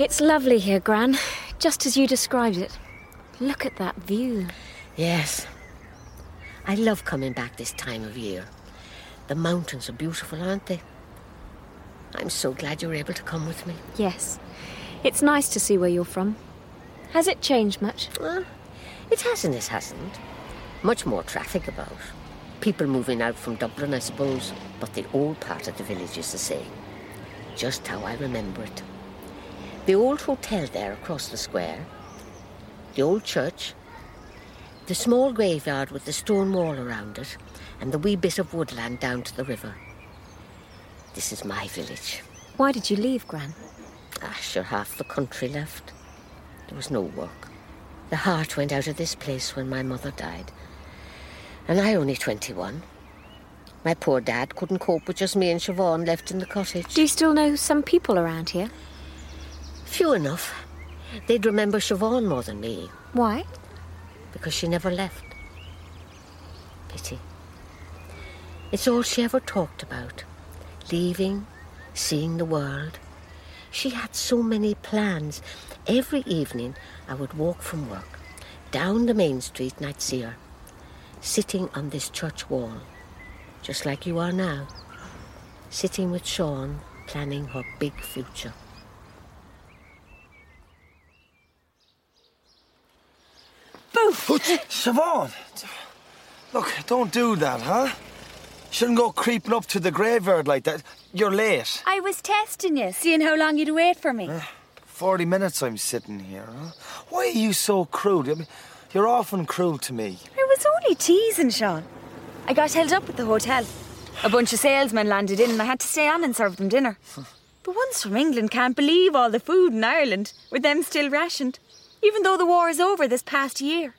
It's lovely here, Gran. Just as you described it. Look at that view. Yes. I love coming back this time of year. The mountains are beautiful, aren't they? I'm so glad you were able to come with me. Yes. It's nice to see where you're from. Has it changed much? Well, it hasn't, it hasn't. Much more traffic about. People moving out from Dublin, I suppose, but the old part of the village is the same. Just how I remember it. The old hotel there across the square, the old church, the small graveyard with the stone wall around it, and the wee bit of woodland down to the river. This is my village. Why did you leave, Gran? Ah, sure, half the country left. There was no work. The heart went out of this place when my mother died. And I only 21. My poor dad couldn't cope with just me and Siobhan left in the cottage. Do you still know some people around here? Few enough. They'd remember Siobhan more than me, Why? because she never left. Pity. It's all she ever talked about. Leaving, seeing the world. She had so many plans. Every evening I would walk from work, down the main street and I'd see her, sitting on this church wall, just like you are now, sitting with Sean, planning her big future. Siobhan! Look, don't do that, huh? Shouldn't go creeping up to the graveyard like that. You're late. I was testing you, seeing how long you'd wait for me. 40 minutes I'm sitting here, huh? Why are you so cruel? I mean, you're often cruel to me. I was only teasing, Sean. I got held up at the hotel. A bunch of salesmen landed in and I had to stay on and serve them dinner. the ones from England can't believe all the food in Ireland, with them still rationed, even though the war is over this past year.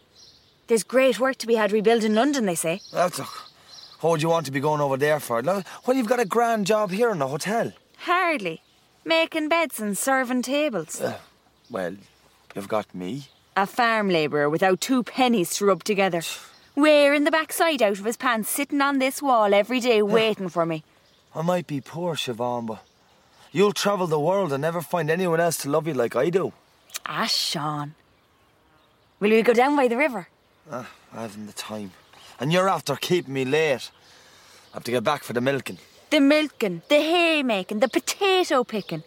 There's great work to be had rebuilding London, they say. That's a... What would you want to be going over there for? Well, you've got a grand job here in the hotel. Hardly. Making beds and serving tables. Uh, well, you've got me. A farm labourer without two pennies to rub together. Wearing the backside out of his pants, sitting on this wall every day waiting for me. I might be poor, Siobhan, but you'll travel the world and never find anyone else to love you like I do. Ah, Sean. Will we go down by the river? Ah, I haven't the time. And you're after keeping me late. I have to get back for the milking. The milking, the haymaking, the potato picking.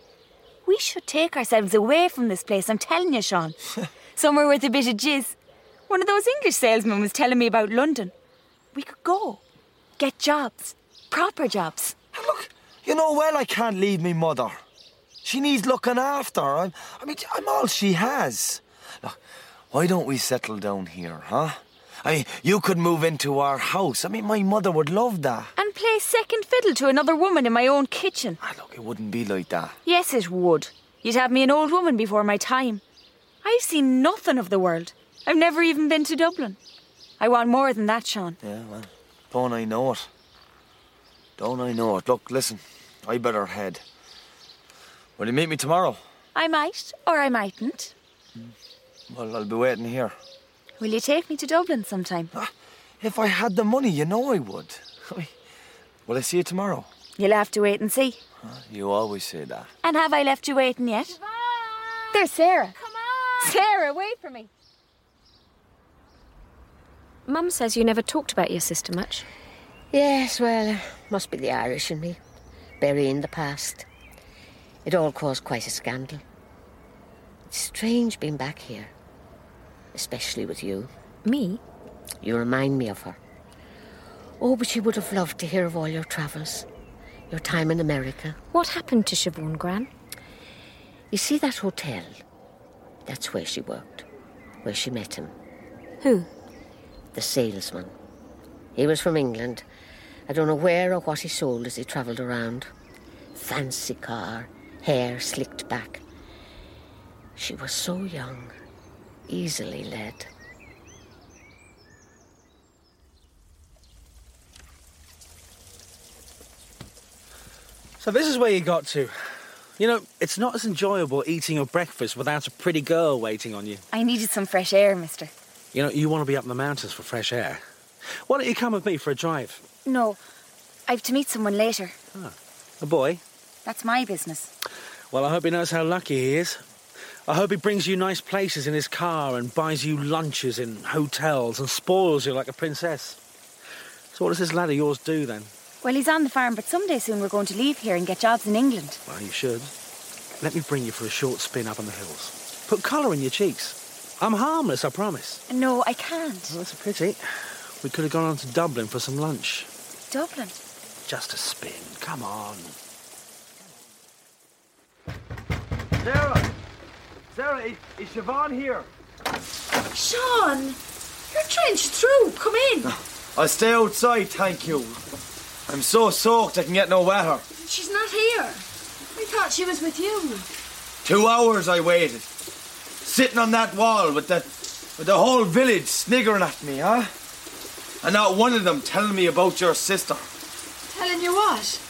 We should take ourselves away from this place, I'm telling you, Sean. Somewhere with a bit of jizz. One of those English salesmen was telling me about London. We could go. Get jobs. Proper jobs. And look, you know well I can't leave me mother. She needs looking after. I'm, I mean, I'm all she has. Why don't we settle down here, huh? I mean, you could move into our house. I mean, my mother would love that. And play second fiddle to another woman in my own kitchen. Ah, look, it wouldn't be like that. Yes, it would. You'd have me an old woman before my time. I've seen nothing of the world. I've never even been to Dublin. I want more than that, Sean. Yeah, well, don't I know it? Don't I know it? Look, listen, I better head. Will you meet me tomorrow? I might, or I mightn't. Well, I'll be waiting here. Will you take me to Dublin sometime? Ah, if I had the money, you know I would. i'll I see you tomorrow? You'll have to wait and see. Ah, you always say that. And have I left you waiting yet? There's Sarah. Come on. Sarah, wait for me. Mum says you never talked about your sister much. Yes, well, uh, must be the Irish in me, burying the past. It all caused quite a scandal. It's strange being back here, especially with you. Me? You remind me of her. Oh, but she would have loved to hear of all your travels, your time in America. What happened to Siobhan, Gran? You see that hotel? That's where she worked, where she met him, Who? the salesman. He was from England. I don't know where or what he sold as he travelled around. Fancy car, hair slicked back. She was so young, easily led. So this is where you got to. You know, it's not as enjoyable eating your breakfast without a pretty girl waiting on you. I needed some fresh air, mister. You know, you want to be up in the mountains for fresh air. Why don't you come with me for a drive? No, I've to meet someone later. Ah, A boy? That's my business. Well, I hope he knows how lucky he is. I hope he brings you nice places in his car and buys you lunches in hotels and spoils you like a princess. So what does this lad of yours do then? Well, he's on the farm, but someday soon we're going to leave here and get jobs in England. Well, you should. Let me bring you for a short spin up on the hills. Put colour in your cheeks. I'm harmless, I promise. No, I can't. Well, that's a pity. We could have gone on to Dublin for some lunch. Dublin. Just a spin. Come on. Sarah! Sarah, is, is Siobhan here? Sean, you're drenched through. Come in. I'll stay outside, thank you. I'm so soaked I can get no wetter. She's not here. We thought she was with you. Two hours I waited. Sitting on that wall with the with the whole village sniggering at me, huh? And not one of them telling me about your sister. Telling you what?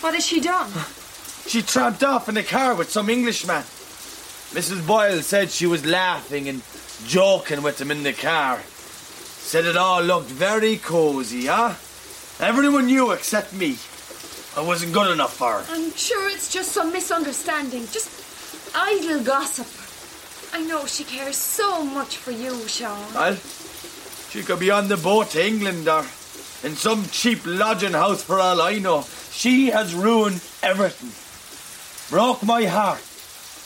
What has she done? She tramped off in a car with some Englishman. Mrs. Boyle said she was laughing and joking with him in the car. Said it all looked very cosy, huh? Everyone knew except me. I wasn't good enough for her. I'm sure it's just some misunderstanding. Just idle gossip. I know she cares so much for you, Sean. Well, she could be on the boat to England or in some cheap lodging house for all I know. She has ruined everything. Broke my heart.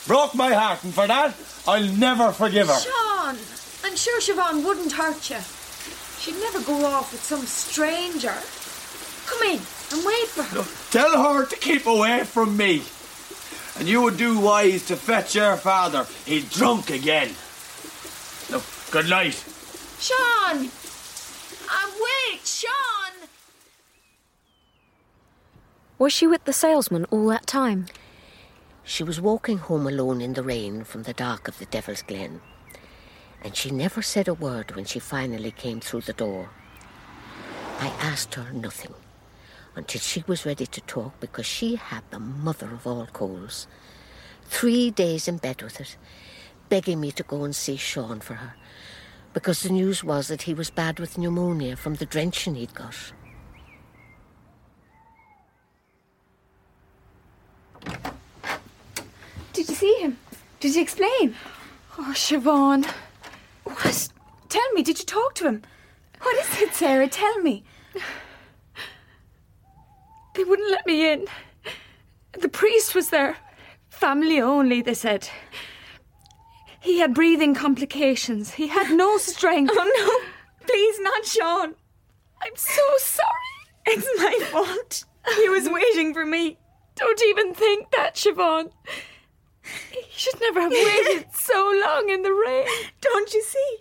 Broke my heart, and for that, I'll never forgive her. Sean, I'm sure Siobhan wouldn't hurt you. She'd never go off with some stranger. Come in and wait for her. Tell her to keep away from me. And you would do wise to fetch your father. He's drunk again. No, good night. Sean! Uh, wait, Sean! Was she with the salesman all that time? She was walking home alone in the rain from the dark of the Devil's Glen, and she never said a word when she finally came through the door. I asked her nothing until she was ready to talk because she had the mother of all colds. Three days in bed with it, begging me to go and see Sean for her because the news was that he was bad with pneumonia from the drenching he'd got. Did you see him? Did you explain? Oh, Siobhan. What? Tell me, did you talk to him? What is it, Sarah? Tell me. They wouldn't let me in. The priest was there. Family only, they said. He had breathing complications. He had no strength. Oh no! Please, not Sean. I'm so sorry. It's my fault. He was waiting for me. Don't even think that, Siobhan. He should never have waited so long in the rain. Don't you see?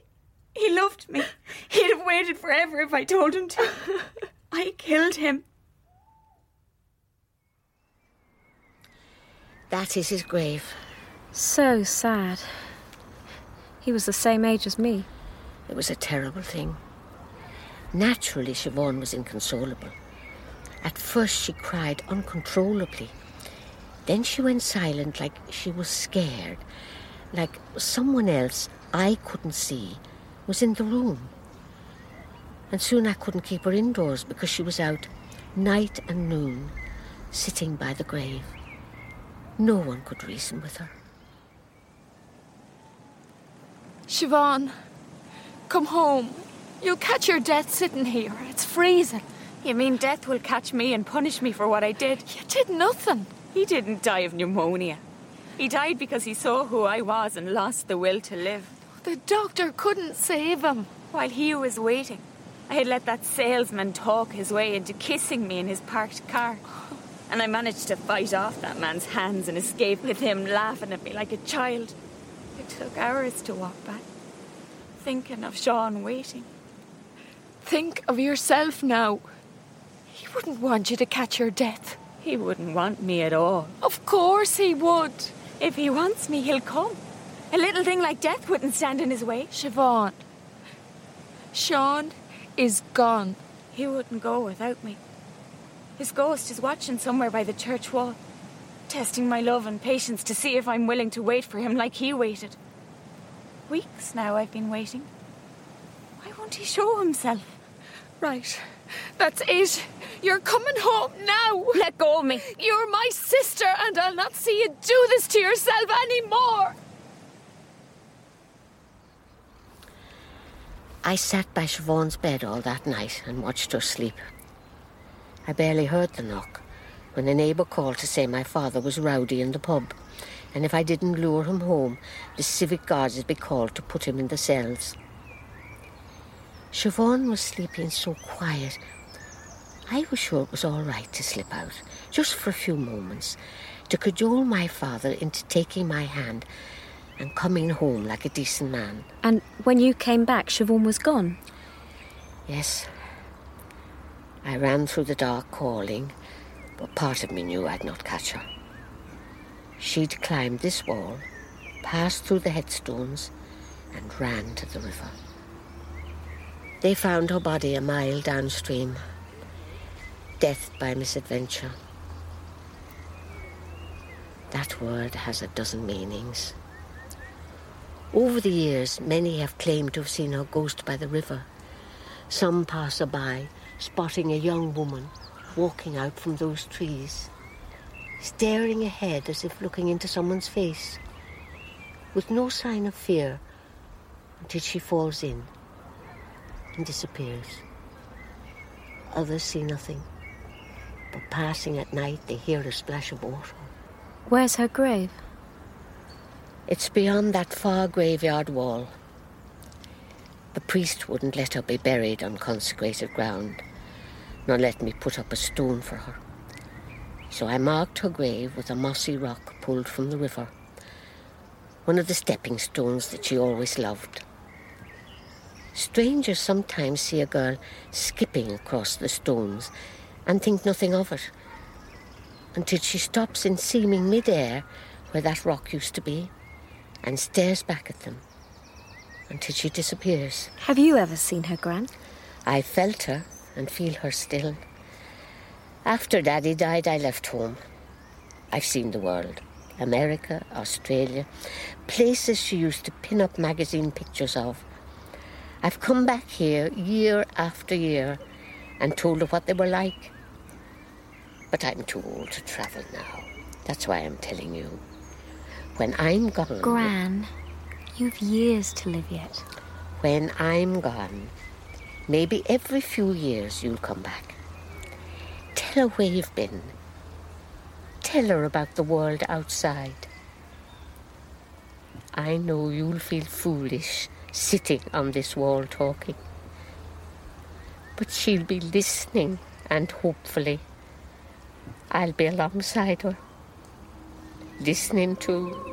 He loved me. He'd have waited forever if I told him to. I killed him. That is his grave. So sad. He was the same age as me. It was a terrible thing. Naturally, Siobhan was inconsolable. At first, she cried uncontrollably. Then she went silent like she was scared, like someone else I couldn't see was in the room. And soon I couldn't keep her indoors because she was out night and noon, sitting by the grave. No one could reason with her. Siobhan, come home. You'll catch your death sitting here. It's freezing. You mean death will catch me and punish me for what I did? You did nothing. He didn't die of pneumonia. He died because he saw who I was and lost the will to live. The doctor couldn't save him. While he was waiting, I had let that salesman talk his way into kissing me in his parked car. And I managed to fight off that man's hands and escape with him laughing at me like a child. It took hours to walk back, thinking of Sean waiting. Think of yourself now. He wouldn't want you to catch your death. He wouldn't want me at all. Of course he would. If he wants me, he'll come. A little thing like death wouldn't stand in his way. Siobhan, Sean is gone. He wouldn't go without me. His ghost is watching somewhere by the church wall, testing my love and patience to see if I'm willing to wait for him like he waited. Weeks now I've been waiting. Why won't he show himself? Right. That's it. You're coming home now. Let go of me. You're my sister, and I'll not see you do this to yourself anymore. I sat by Siobhan's bed all that night and watched her sleep. I barely heard the knock when a neighbour called to say my father was rowdy in the pub, and if I didn't lure him home, the civic guards would be called to put him in the cells. Siobhan was sleeping so quiet. I was sure it was all right to slip out, just for a few moments, to cajole my father into taking my hand and coming home like a decent man. And when you came back, Siobhan was gone? Yes. I ran through the dark calling, but part of me knew I'd not catch her. She'd climbed this wall, passed through the headstones, and ran to the river. They found her body a mile downstream. Death by misadventure. That word has a dozen meanings. Over the years, many have claimed to have seen her ghost by the river. Some passer by, spotting a young woman walking out from those trees, staring ahead as if looking into someone's face, with no sign of fear until she falls in and disappears. Others see nothing, but passing at night they hear a splash of water. Where's her grave? It's beyond that far graveyard wall. The priest wouldn't let her be buried on consecrated ground, nor let me put up a stone for her. So I marked her grave with a mossy rock pulled from the river, one of the stepping stones that she always loved. Strangers sometimes see a girl skipping across the stones and think nothing of it until she stops in seeming mid-air where that rock used to be and stares back at them until she disappears. Have you ever seen her, Gran? I felt her and feel her still. After Daddy died, I left home. I've seen the world America, Australia, places she used to pin up magazine pictures of. I've come back here year after year and told her what they were like. But I'm too old to travel now. That's why I'm telling you. When I'm gone. Gran, you've years to live yet. When I'm gone, maybe every few years you'll come back. Tell her where you've been. Tell her about the world outside. I know you'll feel foolish sitting on this wall talking. But she'll be listening, and hopefully, I'll be alongside her, listening to.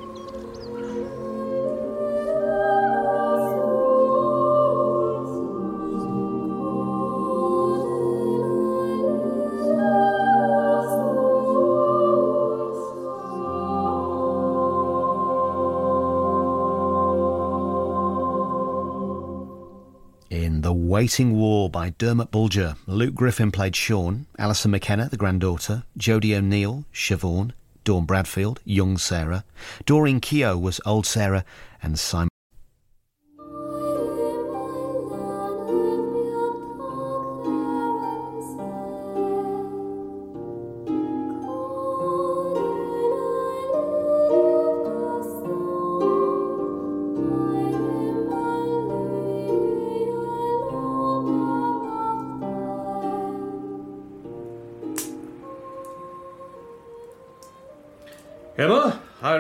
Waiting Wall by Dermot Bolger, Luke Griffin played Sean, Alison McKenna, the granddaughter, Jodie O'Neill, Siobhan, Dawn Bradfield, young Sarah, Doreen Keogh was old Sarah, and Simon.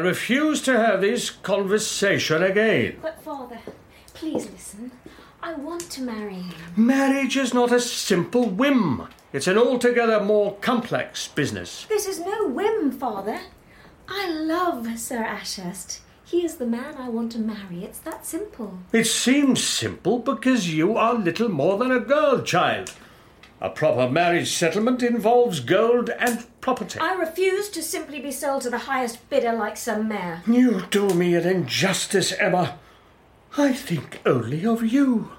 Refuse to have this conversation again. But, Father, please listen. I want to marry him. Marriage is not a simple whim. It's an altogether more complex business. This is no whim, Father. I love Sir Ashurst. He is the man I want to marry. It's that simple. It seems simple because you are little more than a girl child. A proper marriage settlement involves gold and property. I refuse to simply be sold to the highest bidder like some mare. You do me an injustice, Emma. I think only of you.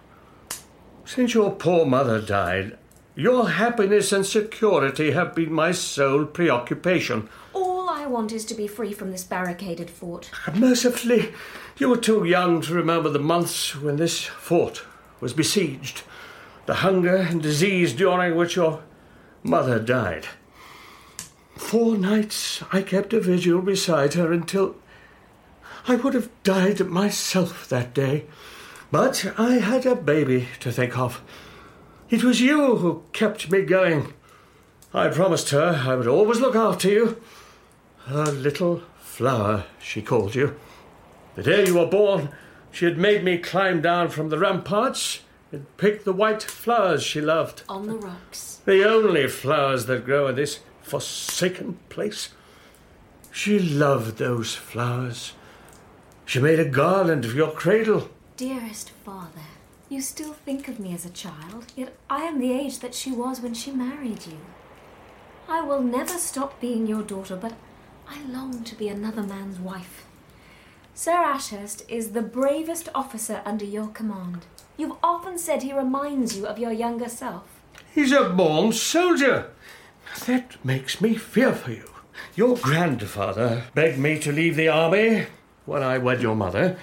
Since your poor mother died, your happiness and security have been my sole preoccupation. All I want is to be free from this barricaded fort. Mercifully, you were too young to remember the months when this fort was besieged, the hunger and disease during which your mother died. Four nights I kept a vigil beside her until I would have died myself that day. But I had a baby to think of. It was you who kept me going. I promised her I would always look after you. Her little flower, she called you. The day you were born, she had made me climb down from the ramparts and pick the white flowers she loved. On the rocks. The only flowers that grow in this forsaken place. She loved those flowers. She made a garland of your cradle. Dearest Father, you still think of me as a child, yet I am the age that she was when she married you. I will never stop being your daughter, but I long to be another man's wife. Sir Ashurst is the bravest officer under your command. You've often said he reminds you of your younger self. He's a born soldier. That makes me fear for you. Your grandfather begged me to leave the army when I wed your mother.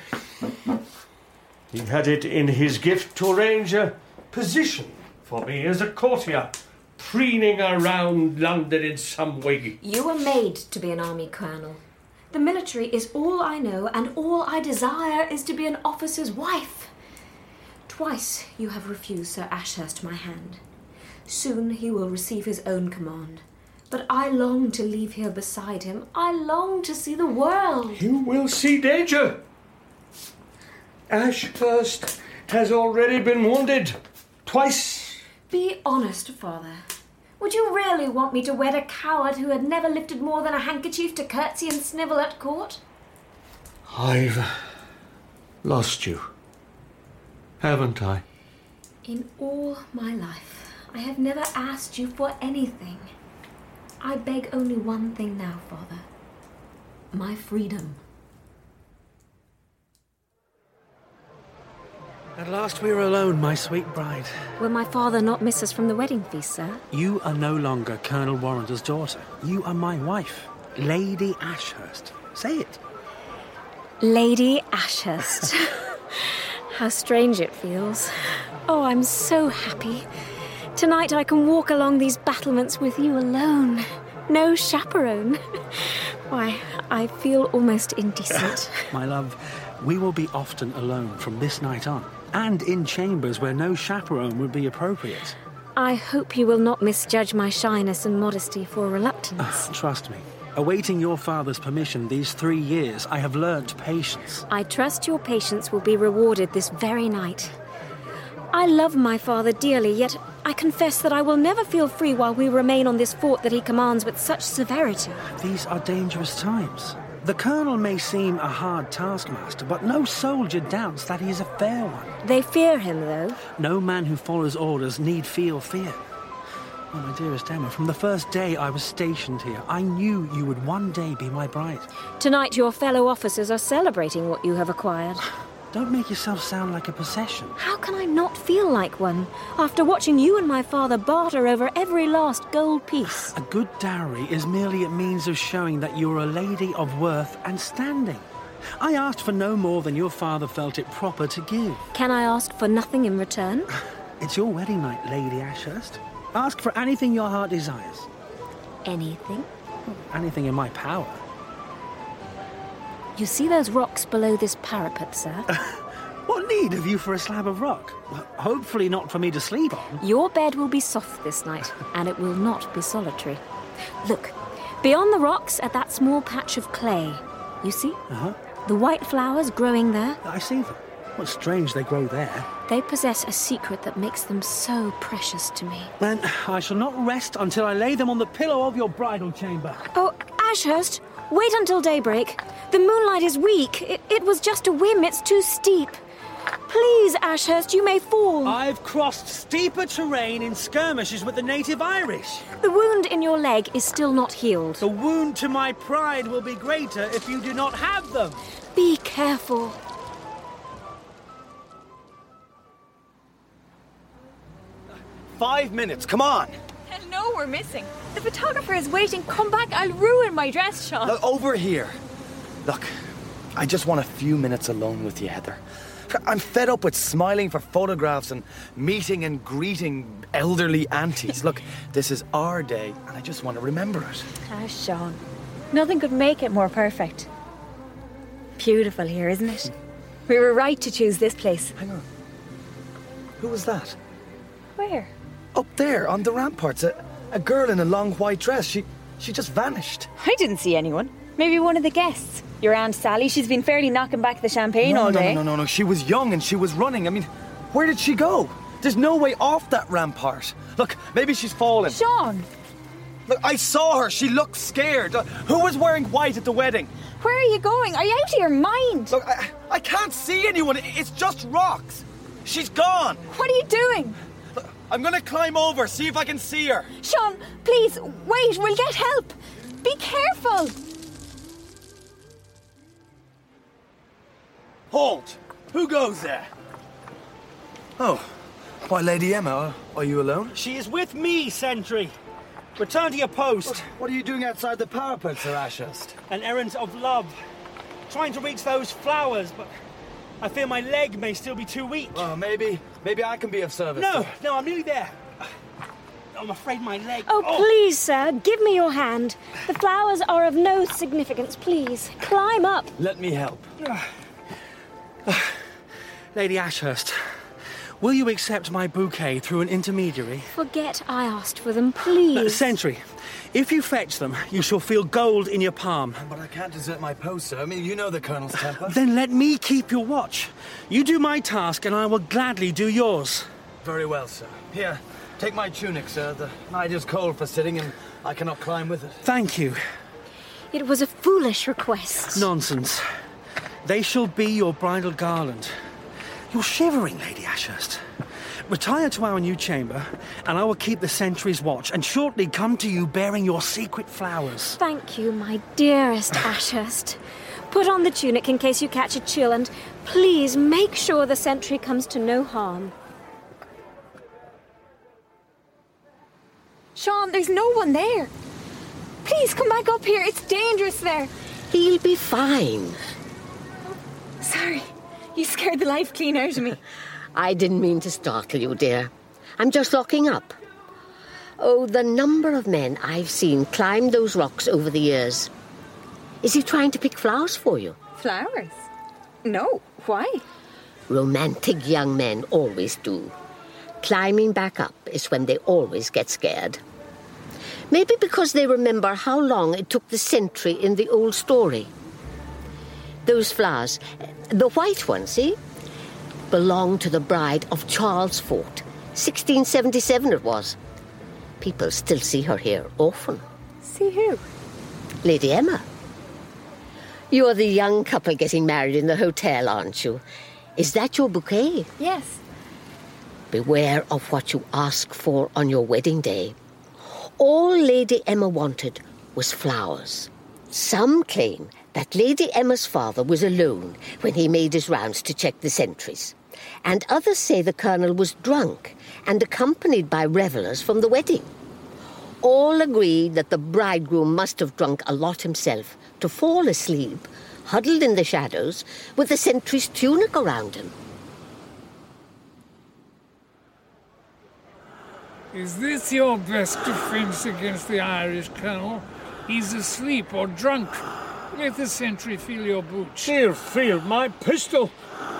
He had it in his gift to arrange a position for me as a courtier, preening around London in some wig. You were made to be an army colonel. The military is all I know, and all I desire is to be an officer's wife. Twice you have refused Sir Ashurst my hand. Soon he will receive his own command. But I long to leave here beside him. I long to see the world. You will see danger. Ashurst has already been wounded. Twice. Be honest, Father. Would you really want me to wed a coward who had never lifted more than a handkerchief to curtsy and snivel at court? I've lost you. Haven't I? In all my life, I have never asked you for anything. I beg only one thing now, Father my freedom. At last we are alone, my sweet bride. Will my father not miss us from the wedding feast, sir? You are no longer Colonel Warrender's daughter. You are my wife, Lady Ashurst. Say it. Lady Ashurst. How strange it feels. Oh, I'm so happy. Tonight I can walk along these battlements with you alone. No chaperone. Why, I feel almost indecent. my love, we will be often alone from this night on, and in chambers where no chaperone would be appropriate. I hope you will not misjudge my shyness and modesty for reluctance. Ah, trust me. Awaiting your father's permission these three years, I have learnt patience. I trust your patience will be rewarded this very night. I love my father dearly, yet I confess that I will never feel free while we remain on this fort that he commands with such severity. These are dangerous times. The colonel may seem a hard taskmaster, but no soldier doubts that he is a fair one. They fear him, though. No man who follows orders need feel fear. Oh, my dearest Emma, from the first day I was stationed here, I knew you would one day be my bride. Tonight, your fellow officers are celebrating what you have acquired. Don't make yourself sound like a possession. How can I not feel like one after watching you and my father barter over every last gold piece? A good dowry is merely a means of showing that you're a lady of worth and standing. I asked for no more than your father felt it proper to give. Can I ask for nothing in return? It's your wedding night, Lady Ashurst. Ask for anything your heart desires. Anything? Anything in my power. You see those rocks below this parapet, sir? what need have you for a slab of rock? Well, hopefully not for me to sleep on. Your bed will be soft this night, and it will not be solitary. Look, Beyond the rocks, at that small patch of clay. You see? Uh-huh. The white flowers growing there, I see them. What strange they grow there. they possess a secret that makes them so precious to me. Then I shall not rest until I lay them on the pillow of your bridal chamber. Oh, Ashurst, wait until daybreak. The moonlight is weak. It, it was just a whim, it's too steep. Please, Ashurst, you may fall. I've crossed steeper terrain in skirmishes with the native Irish. The wound in your leg is still not healed. The wound to my pride will be greater if you do not have them. Be careful. Five minutes, come on. No, we're missing. The photographer is waiting. Come back, I'll ruin my dress, Sean. Look, over here. Look, I just want a few minutes alone with you, Heather. I'm fed up with smiling for photographs and meeting and greeting elderly aunties. Look, this is our day, and I just want to remember it. Ah, Sean. Nothing could make it more perfect. Beautiful here, isn't it? We were right to choose this place. Hang on. Who was that? Where? Up there on the ramparts, a, a girl in a long white dress. She she just vanished. I didn't see anyone. Maybe one of the guests. Your Aunt Sally, she's been fairly knocking back the champagne no, all no, day. no, no, no, no. She was young and she was running. I mean, where did she go? There's no way off that rampart. Look, maybe she's fallen. Sean, Look, I saw her. She looked scared. Uh, who was wearing white at the wedding? where are you going? Are you out of your mind? Look, I, I can't see anyone. It's just rocks. She's gone. What are you doing? Look, I'm gonna climb over, see if I can see her. Sean, please, wait, we'll get help. Be careful. Halt! Who goes there? Oh, why, Lady Emma, are you alone? She is with me, sentry. Return to your post. What are you doing outside the parapet, Sir Ashurst? An errand of love. Trying to reach those flowers, but I fear my leg may still be too weak. Well, maybe, maybe I can be of service. No, sir. no, I'm nearly there. I'm afraid my leg. Oh, please, sir, give me your hand. The flowers are of no significance, please. Climb up. Let me help. Lady Ashurst, will you accept my bouquet through an intermediary? Forget I asked for them, please. Uh, sentry, if you fetch them, you shall feel gold in your palm. But I can't desert my post, sir. I mean, you know the Colonel's temper. Then let me keep your watch. You do my task, and I will gladly do yours. Very well, sir. Here, take my tunic, sir. The night is cold for sitting, and I cannot climb with it. Thank you. It was a foolish request. Nonsense. They shall be your bridal garland. You're shivering, Lady Ashurst. Retire to our new chamber, and I will keep the sentry's watch, and shortly come to you bearing your secret flowers. Thank you, my dearest Ashurst. Put on the tunic in case you catch a chill, and please make sure the sentry comes to no harm. Sean, there's no one there. Please come back up here. It's dangerous there. He'll be fine. Sorry, you scared the life clean out of me. I didn't mean to startle you, dear. I'm just locking up. Oh, the number of men I've seen climb those rocks over the years. Is he trying to pick flowers for you? Flowers? No, why? Romantic young men always do. Climbing back up is when they always get scared. Maybe because they remember how long it took the sentry in the old story. Those flowers, the white ones, see, belonged to the bride of Charles Fort. 1677 it was. People still see her here often. See who? Lady Emma. You're the young couple getting married in the hotel, aren't you? Is that your bouquet? Yes. Beware of what you ask for on your wedding day. All Lady Emma wanted was flowers. Some claim that Lady Emma's father was alone when he made his rounds to check the sentries, and others say the colonel was drunk and accompanied by revellers from the wedding. All agree that the bridegroom must have drunk a lot himself to fall asleep, huddled in the shadows, with the sentry's tunic around him. Is this your best defense against the Irish colonel? He's asleep or drunk. Let the sentry feel your boots. He'll feel my pistol.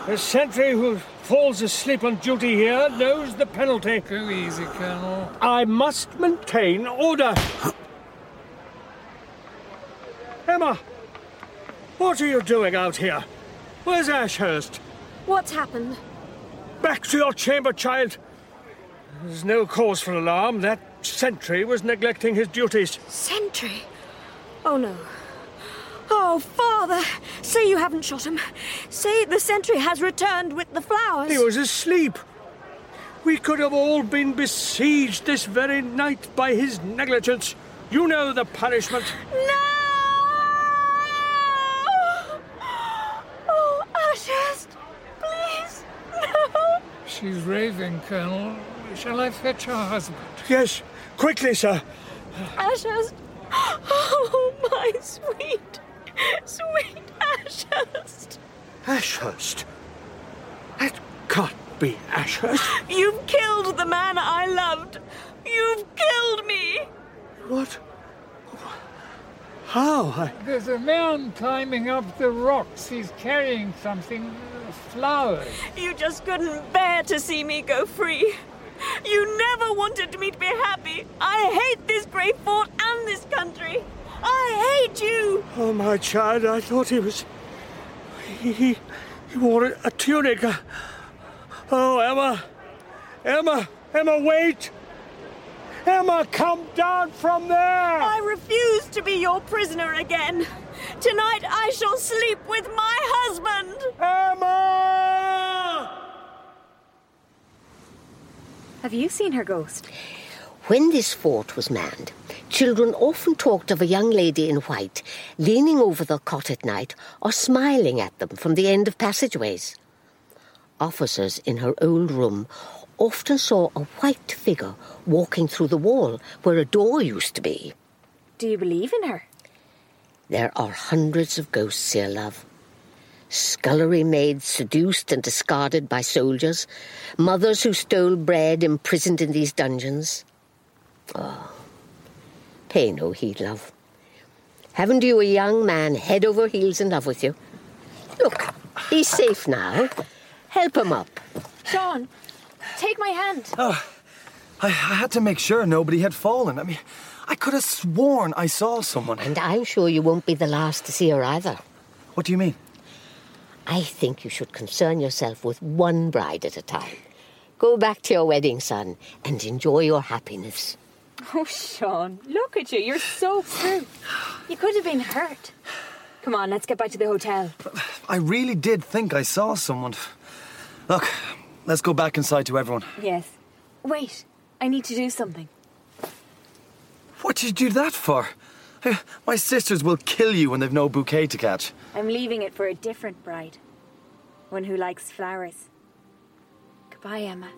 A sentry who falls asleep on duty here knows the penalty. Go easy, Colonel. I must maintain order. Emma! What are you doing out here? Where's Ashurst? What's happened? Back to your chamber, child. There's no cause for alarm. That sentry was neglecting his duties. Sentry? Oh no. Oh, Father! Say you haven't shot him. Say the sentry has returned with the flowers. He was asleep. We could have all been besieged this very night by his negligence. You know the punishment. No! Oh, Ashurst! Please, no! She's raving, Colonel. Shall I fetch her husband? Yes, quickly, sir. Ashurst! Oh, my sweet, sweet Ashurst! Ashurst? That can't be Ashurst. You've killed the man I loved! You've killed me! What? How? I... There's a man climbing up the rocks. He's carrying something. Uh, flowers. You just couldn't bear to see me go free. You never wanted me to be happy. I hate this great fort and this country. I hate you. Oh, my child, I thought he was. He, he, he wore a, a tunic. Oh, Emma! Emma! Emma, wait! Emma, come down from there! I refuse to be your prisoner again. Tonight I shall sleep with my husband. Emma! Have you seen her ghost? When this fort was manned, children often talked of a young lady in white leaning over the cot at night or smiling at them from the end of passageways. Officers in her old room often saw a white figure walking through the wall where a door used to be. Do you believe in her? There are hundreds of ghosts here, love. Scullery maids seduced and discarded by soldiers, mothers who stole bread imprisoned in these dungeons. Oh, pay no heed, love. Haven't you a young man head over heels in love with you? Look, he's safe now. Help him up. Sean, take my hand. Oh, I, I had to make sure nobody had fallen. I mean, I could have sworn I saw someone. And I'm sure you won't be the last to see her either. What do you mean? I think you should concern yourself with one bride at a time. Go back to your wedding, son, and enjoy your happiness. Oh, Sean, look at you. You're so true. You could have been hurt. Come on, let's get back to the hotel. I really did think I saw someone. Look, let's go back inside to everyone. Yes. Wait, I need to do something. What did you do that for? My sisters will kill you when they've no bouquet to catch. I'm leaving it for a different bride. One who likes flowers. Goodbye, Emma.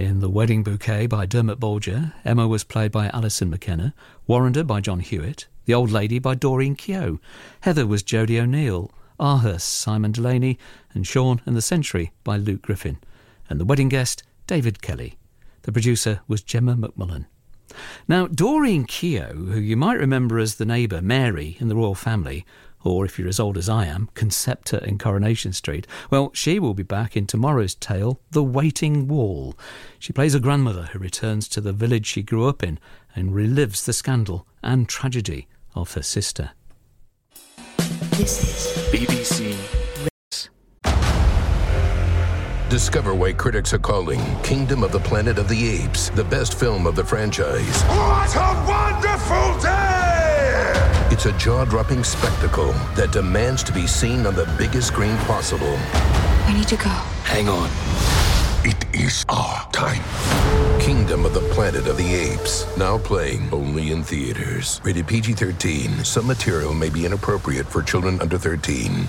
In The Wedding Bouquet by Dermot Bolger, Emma was played by Alison McKenna, Warrender by John Hewitt, The Old Lady by Doreen Keogh, Heather was Jodie O'Neill, ah Ashurst, Simon Delaney, and Sean and the Century by Luke Griffin, and the wedding guest, David Kelly. The producer was Gemma McMullen. Now, Doreen Keogh, who you might remember as the neighbour Mary in the Royle Family, or if you're as old as I am, Concepta in Coronation Street, well, she will be back in tomorrow's tale, The Waiting Wall. She plays a grandmother who returns to the village she grew up in and relives the scandal and tragedy of her sister. This is BBC. Discover why critics are calling Kingdom of the Planet of the Apes the best film of the franchise. What a wonderful day! It's a jaw dropping spectacle that demands to be seen on the biggest screen possible. I need to go. Hang on. It is our time. Kingdom of the Planet of the Apes. Now playing only in theaters. Rated PG 13. Some material may be inappropriate for children under 13.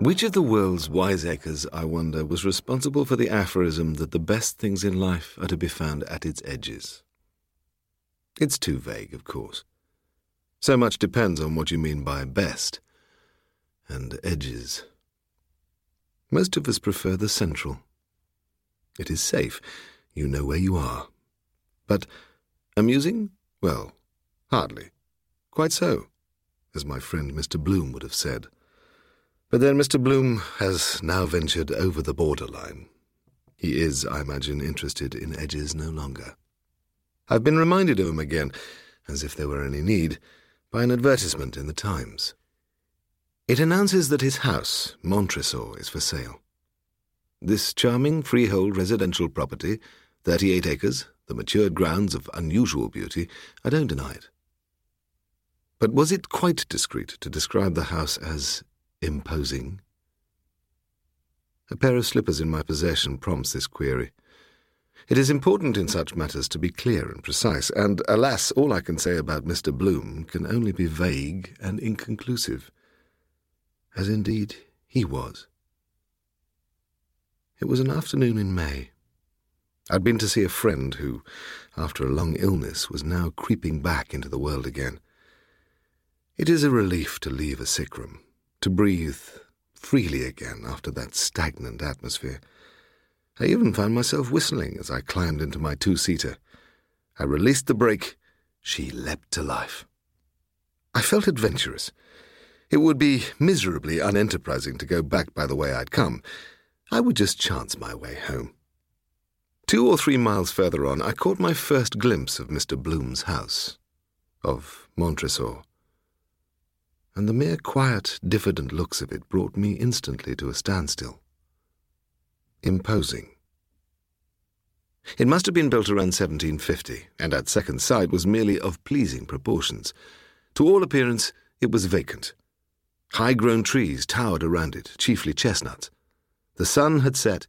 Which of the world's wiseacres, I wonder, was responsible for the aphorism that the best things in life are to be found at its edges? It's too vague, of course. So much depends on what you mean by best and edges. Most of us prefer the central. It is safe. You know where you are. But amusing? Well, hardly. Quite so, as my friend Mr. Bloom would have said. But then Mr. Bloom has now ventured over the borderline. He is, I imagine, interested in edges no longer. I've been reminded of him again, as if there were any need, by an advertisement in the Times. It announces that his house, Montresor, is for sale. This charming freehold residential property, 38 acres, the matured grounds of unusual beauty, I don't deny it. But was it quite discreet to describe the house as imposing? A pair of slippers in my possession prompts this query. It is important in such matters to be clear and precise, and alas, all I can say about Mr. Bloom can only be vague and inconclusive, as indeed he was. It was an afternoon in May. I'd been to see a friend who, after a long illness, was now creeping back into the world again. It is a relief to leave a sick room, to breathe freely again after that stagnant atmosphere. I even found myself whistling as I climbed into my two seater. I released the brake. She leapt to life. I felt adventurous. It would be miserably unenterprising to go back by the way I'd come. I would just chance my way home. Two or three miles further on, I caught my first glimpse of Mr. Bloom's house, of Montresor and the mere quiet, diffident looks of it brought me instantly to a standstill. Imposing. It must have been built around 1750, and at second sight was merely of pleasing proportions. To all appearance, it was vacant. High grown trees towered around it, chiefly chestnuts. The sun had set,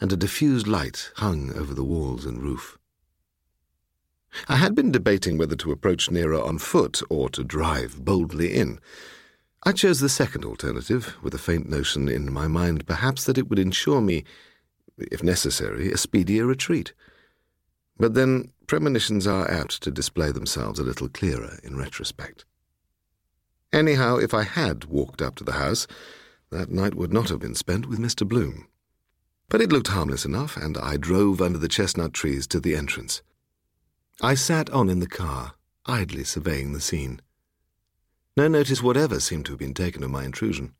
and a diffused light hung over the walls and roof. I had been debating whether to approach nearer on foot or to drive boldly in. I chose the second alternative, with a faint notion in my mind perhaps that it would ensure me, if necessary, a speedier retreat. But then premonitions are apt to display themselves a little clearer in retrospect. Anyhow, if I had walked up to the house, that night would not have been spent with Mr. Bloom. But it looked harmless enough, and I drove under the chestnut trees to the entrance. I sat on in the car, idly surveying the scene. No notice whatever seemed to have been taken of my intrusion.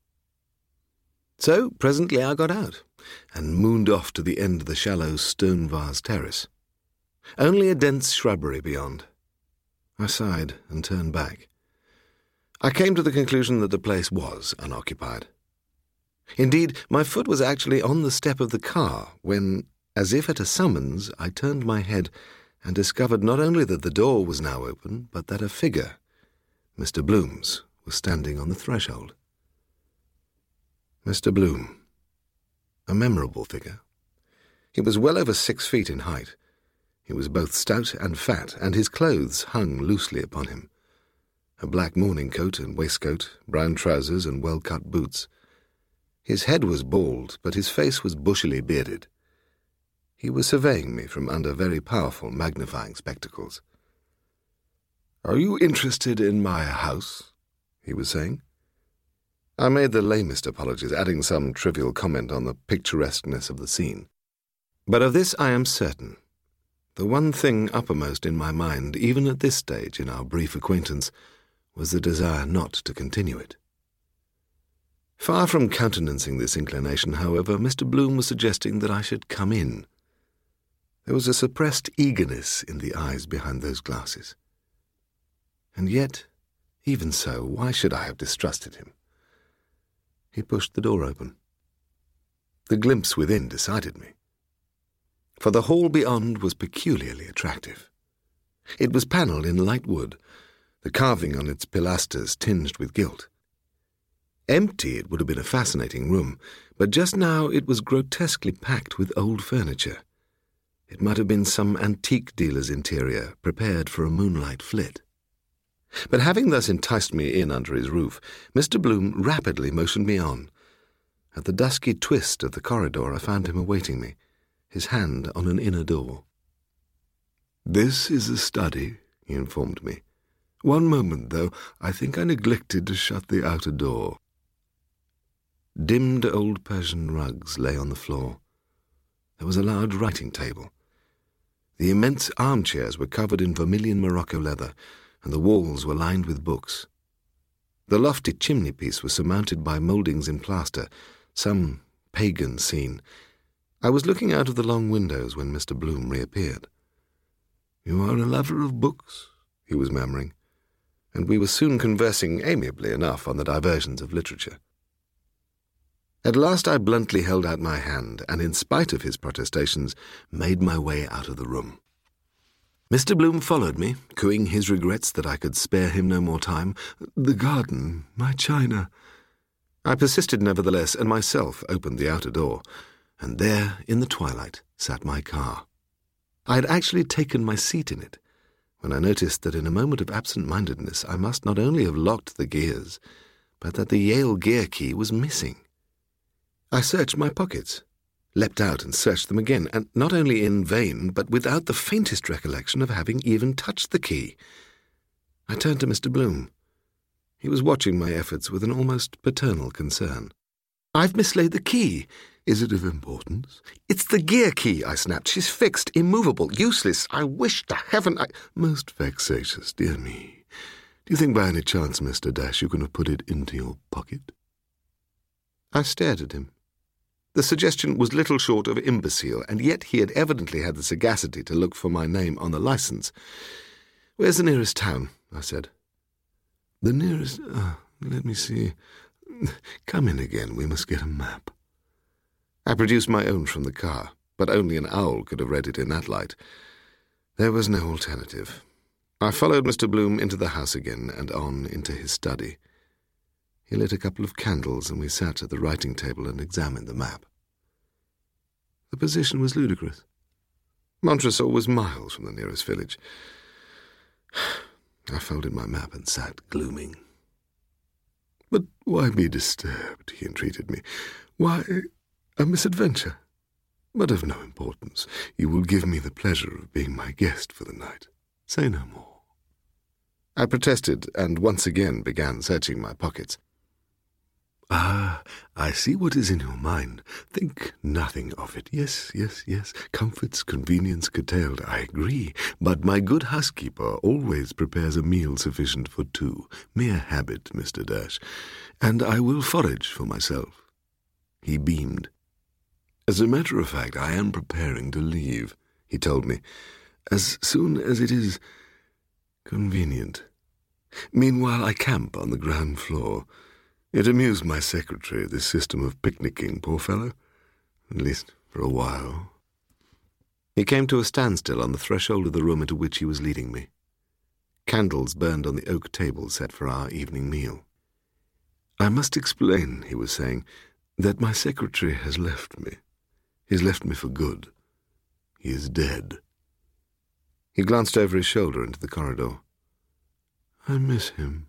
So presently I got out and mooned off to the end of the shallow stone vase terrace. Only a dense shrubbery beyond. I sighed and turned back. I came to the conclusion that the place was unoccupied. Indeed, my foot was actually on the step of the car when, as if at a summons, I turned my head and discovered not only that the door was now open, but that a figure, Mr. Bloom's, was standing on the threshold. Mr. Bloom. A memorable figure. He was well over six feet in height. He was both stout and fat, and his clothes hung loosely upon him. A black morning coat and waistcoat, brown trousers, and well cut boots. His head was bald, but his face was bushily bearded. He was surveying me from under very powerful magnifying spectacles. Are you interested in my house? he was saying. I made the lamest apologies, adding some trivial comment on the picturesqueness of the scene. But of this I am certain. The one thing uppermost in my mind, even at this stage in our brief acquaintance, was the desire not to continue it. Far from countenancing this inclination, however, Mr. Bloom was suggesting that I should come in. There was a suppressed eagerness in the eyes behind those glasses. And yet, even so, why should I have distrusted him? He pushed the door open. The glimpse within decided me. For the hall beyond was peculiarly attractive. It was panelled in light wood, the carving on its pilasters tinged with gilt. Empty, it would have been a fascinating room, but just now it was grotesquely packed with old furniture. It might have been some antique dealer's interior, prepared for a moonlight flit. But having thus enticed me in under his roof, Mr. Bloom rapidly motioned me on. At the dusky twist of the corridor, I found him awaiting me, his hand on an inner door. This is a study, he informed me. One moment, though, I think I neglected to shut the outer door. Dimmed old Persian rugs lay on the floor. There was a large writing table. The immense armchairs were covered in vermilion Morocco leather, and the walls were lined with books. The lofty chimney piece was surmounted by mouldings in plaster, some pagan scene. I was looking out of the long windows when Mr. Bloom reappeared. You are a lover of books, he was murmuring, and we were soon conversing amiably enough on the diversions of literature. At last I bluntly held out my hand, and in spite of his protestations, made my way out of the room. Mr. Bloom followed me, cooing his regrets that I could spare him no more time. The garden, my china. I persisted nevertheless, and myself opened the outer door, and there, in the twilight, sat my car. I had actually taken my seat in it, when I noticed that in a moment of absent mindedness I must not only have locked the gears, but that the Yale gear key was missing. I searched my pockets, leapt out and searched them again, and not only in vain, but without the faintest recollection of having even touched the key. I turned to Mr. Bloom. He was watching my efforts with an almost paternal concern. I've mislaid the key. Is it of importance? It's the gear key, I snapped. She's fixed, immovable, useless. I wish to heaven I. Most vexatious, dear me. Do you think by any chance, Mr. Dash, you can have put it into your pocket? I stared at him. The suggestion was little short of imbecile, and yet he had evidently had the sagacity to look for my name on the license. Where's the nearest town? I said. The nearest. Uh, let me see. Come in again. We must get a map. I produced my own from the car, but only an owl could have read it in that light. There was no alternative. I followed Mr. Bloom into the house again and on into his study. He lit a couple of candles, and we sat at the writing table and examined the map. The position was ludicrous. Montresor was miles from the nearest village. I folded my map and sat glooming. But why be disturbed? he entreated me. Why, a misadventure. But of no importance. You will give me the pleasure of being my guest for the night. Say no more. I protested, and once again began searching my pockets. Ah, I see what is in your mind. Think nothing of it. Yes, yes, yes. Comforts, convenience curtailed, I agree. But my good housekeeper always prepares a meal sufficient for two. Mere habit, Mr. Dash. And I will forage for myself. He beamed. As a matter of fact, I am preparing to leave, he told me, as soon as it is convenient. Meanwhile, I camp on the ground floor. It amused my secretary, this system of picnicking, poor fellow. At least for a while. He came to a standstill on the threshold of the room into which he was leading me. Candles burned on the oak table set for our evening meal. I must explain, he was saying, that my secretary has left me. He's left me for good. He is dead. He glanced over his shoulder into the corridor. I miss him.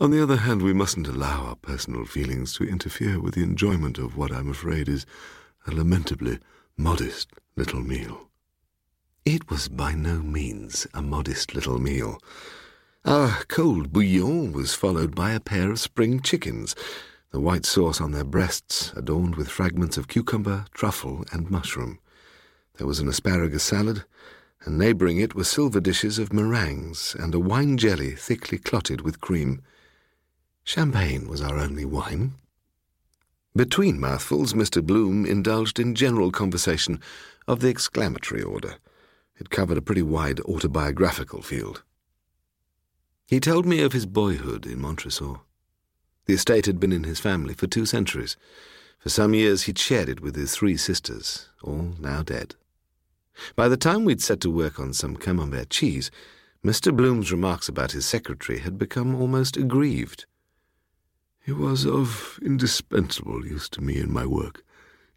On the other hand, we mustn't allow our personal feelings to interfere with the enjoyment of what I'm afraid is a lamentably modest little meal. It was by no means a modest little meal. Our cold bouillon was followed by a pair of spring chickens, the white sauce on their breasts adorned with fragments of cucumber, truffle, and mushroom. There was an asparagus salad, and neighbouring it were silver dishes of meringues and a wine jelly thickly clotted with cream. Champagne was our only wine. Between mouthfuls, Mr. Bloom indulged in general conversation of the exclamatory order. It covered a pretty wide autobiographical field. He told me of his boyhood in Montresor. The estate had been in his family for two centuries. For some years he'd shared it with his three sisters, all now dead. By the time we'd set to work on some camembert cheese, Mr. Bloom's remarks about his secretary had become almost aggrieved. He was of indispensable use to me in my work.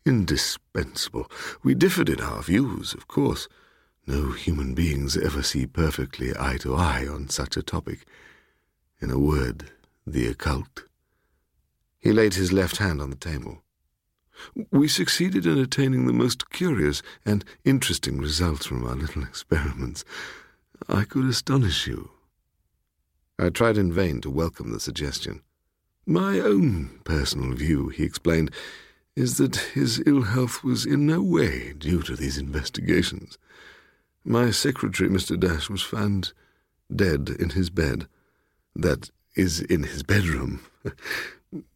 Indispensable. We differed in our views, of course. No human beings ever see perfectly eye to eye on such a topic. In a word, the occult. He laid his left hand on the table. We succeeded in attaining the most curious and interesting results from our little experiments. I could astonish you. I tried in vain to welcome the suggestion. My own personal view, he explained, is that his ill health was in no way due to these investigations. My secretary, Mr. Dash, was found dead in his bed. That is, in his bedroom.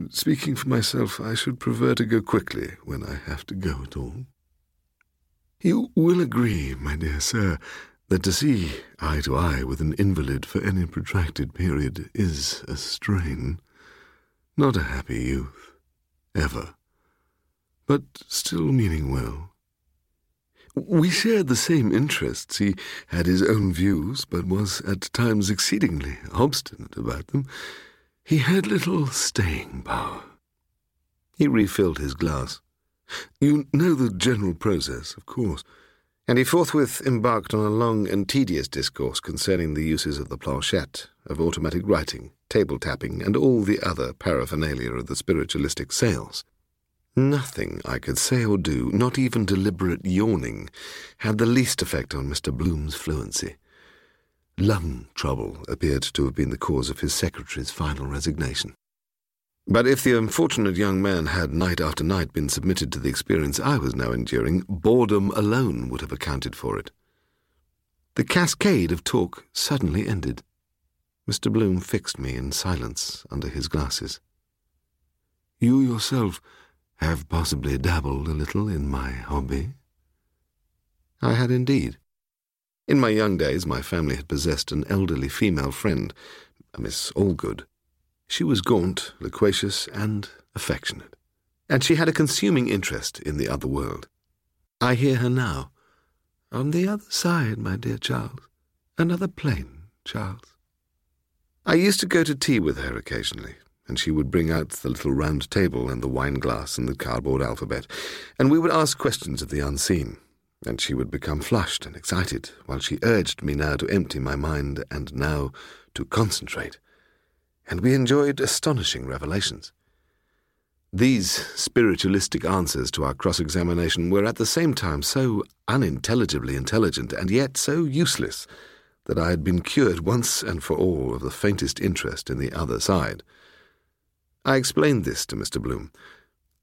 Speaking for myself, I should prefer to go quickly when I have to go at all. You will agree, my dear sir, that to see eye to eye with an invalid for any protracted period is a strain. Not a happy youth, ever, but still meaning well. We shared the same interests. He had his own views, but was at times exceedingly obstinate about them. He had little staying power. He refilled his glass. You know the general process, of course. And he forthwith embarked on a long and tedious discourse concerning the uses of the planchette, of automatic writing, table tapping, and all the other paraphernalia of the spiritualistic sales. Nothing I could say or do, not even deliberate yawning, had the least effect on Mr. Bloom's fluency. Lung trouble appeared to have been the cause of his secretary's final resignation. But if the unfortunate young man had night after night been submitted to the experience I was now enduring, boredom alone would have accounted for it. The cascade of talk suddenly ended. Mr. Bloom fixed me in silence under his glasses. You yourself have possibly dabbled a little in my hobby? I had indeed. In my young days, my family had possessed an elderly female friend, a Miss Allgood. She was gaunt, loquacious, and affectionate, and she had a consuming interest in the other world. I hear her now. On the other side, my dear Charles. Another plane, Charles. I used to go to tea with her occasionally, and she would bring out the little round table and the wine glass and the cardboard alphabet, and we would ask questions of the unseen, and she would become flushed and excited, while she urged me now to empty my mind and now to concentrate and we enjoyed astonishing revelations. These spiritualistic answers to our cross examination were at the same time so unintelligibly intelligent and yet so useless that I had been cured once and for all of the faintest interest in the other side. I explained this to Mr. Bloom.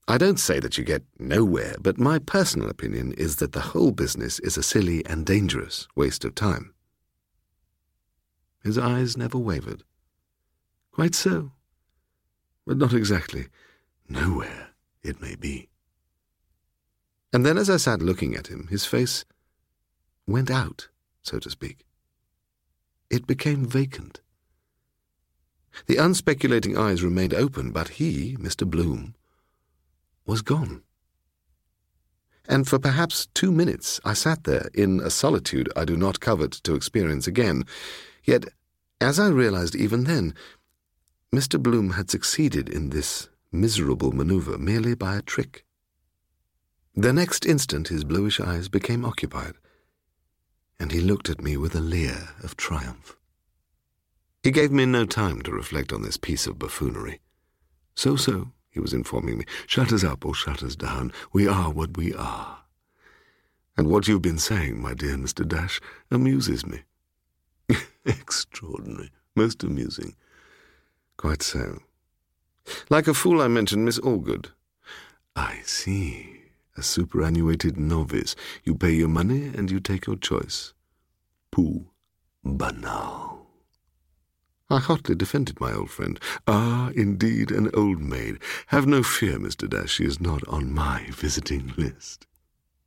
I don't say that you get nowhere, but my personal opinion is that the whole business is a silly and dangerous waste of time. His eyes never wavered. Quite so. But not exactly. Nowhere, it may be. And then, as I sat looking at him, his face went out, so to speak. It became vacant. The unspeculating eyes remained open, but he, Mr. Bloom, was gone. And for perhaps two minutes I sat there in a solitude I do not covet to experience again. Yet, as I realized even then, Mr. Bloom had succeeded in this miserable maneuver merely by a trick. The next instant his bluish eyes became occupied, and he looked at me with a leer of triumph. He gave me no time to reflect on this piece of buffoonery. So, so, he was informing me, shut us up or shut us down. We are what we are. And what you've been saying, my dear Mr. Dash, amuses me. Extraordinary, most amusing. Quite so. Like a fool, I mentioned Miss Allgood. I see. A superannuated novice. You pay your money and you take your choice. Pooh. Banal. I hotly defended my old friend. Ah, indeed, an old maid. Have no fear, Mr. Dash, she is not on my visiting list.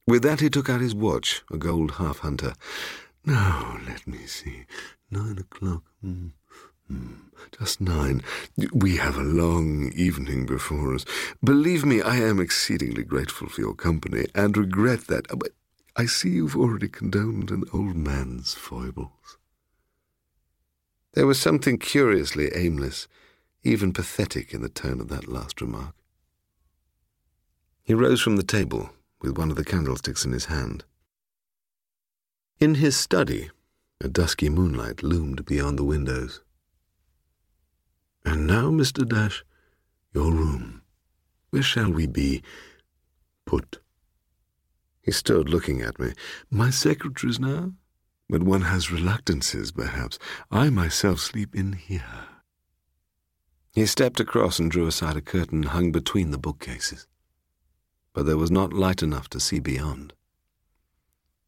With that he took out his watch, a gold half-hunter. Now, let me see. Nine o'clock. Mm. Mm, just nine. We have a long evening before us. Believe me, I am exceedingly grateful for your company and regret that. But I see you've already condoned an old man's foibles. There was something curiously aimless, even pathetic, in the tone of that last remark. He rose from the table with one of the candlesticks in his hand. In his study, a dusky moonlight loomed beyond the windows. And now, Mr. Dash, your room. Where shall we be put? He stood looking at me. My secretaries now? But one has reluctances, perhaps. I myself sleep in here. He stepped across and drew aside a curtain hung between the bookcases. But there was not light enough to see beyond.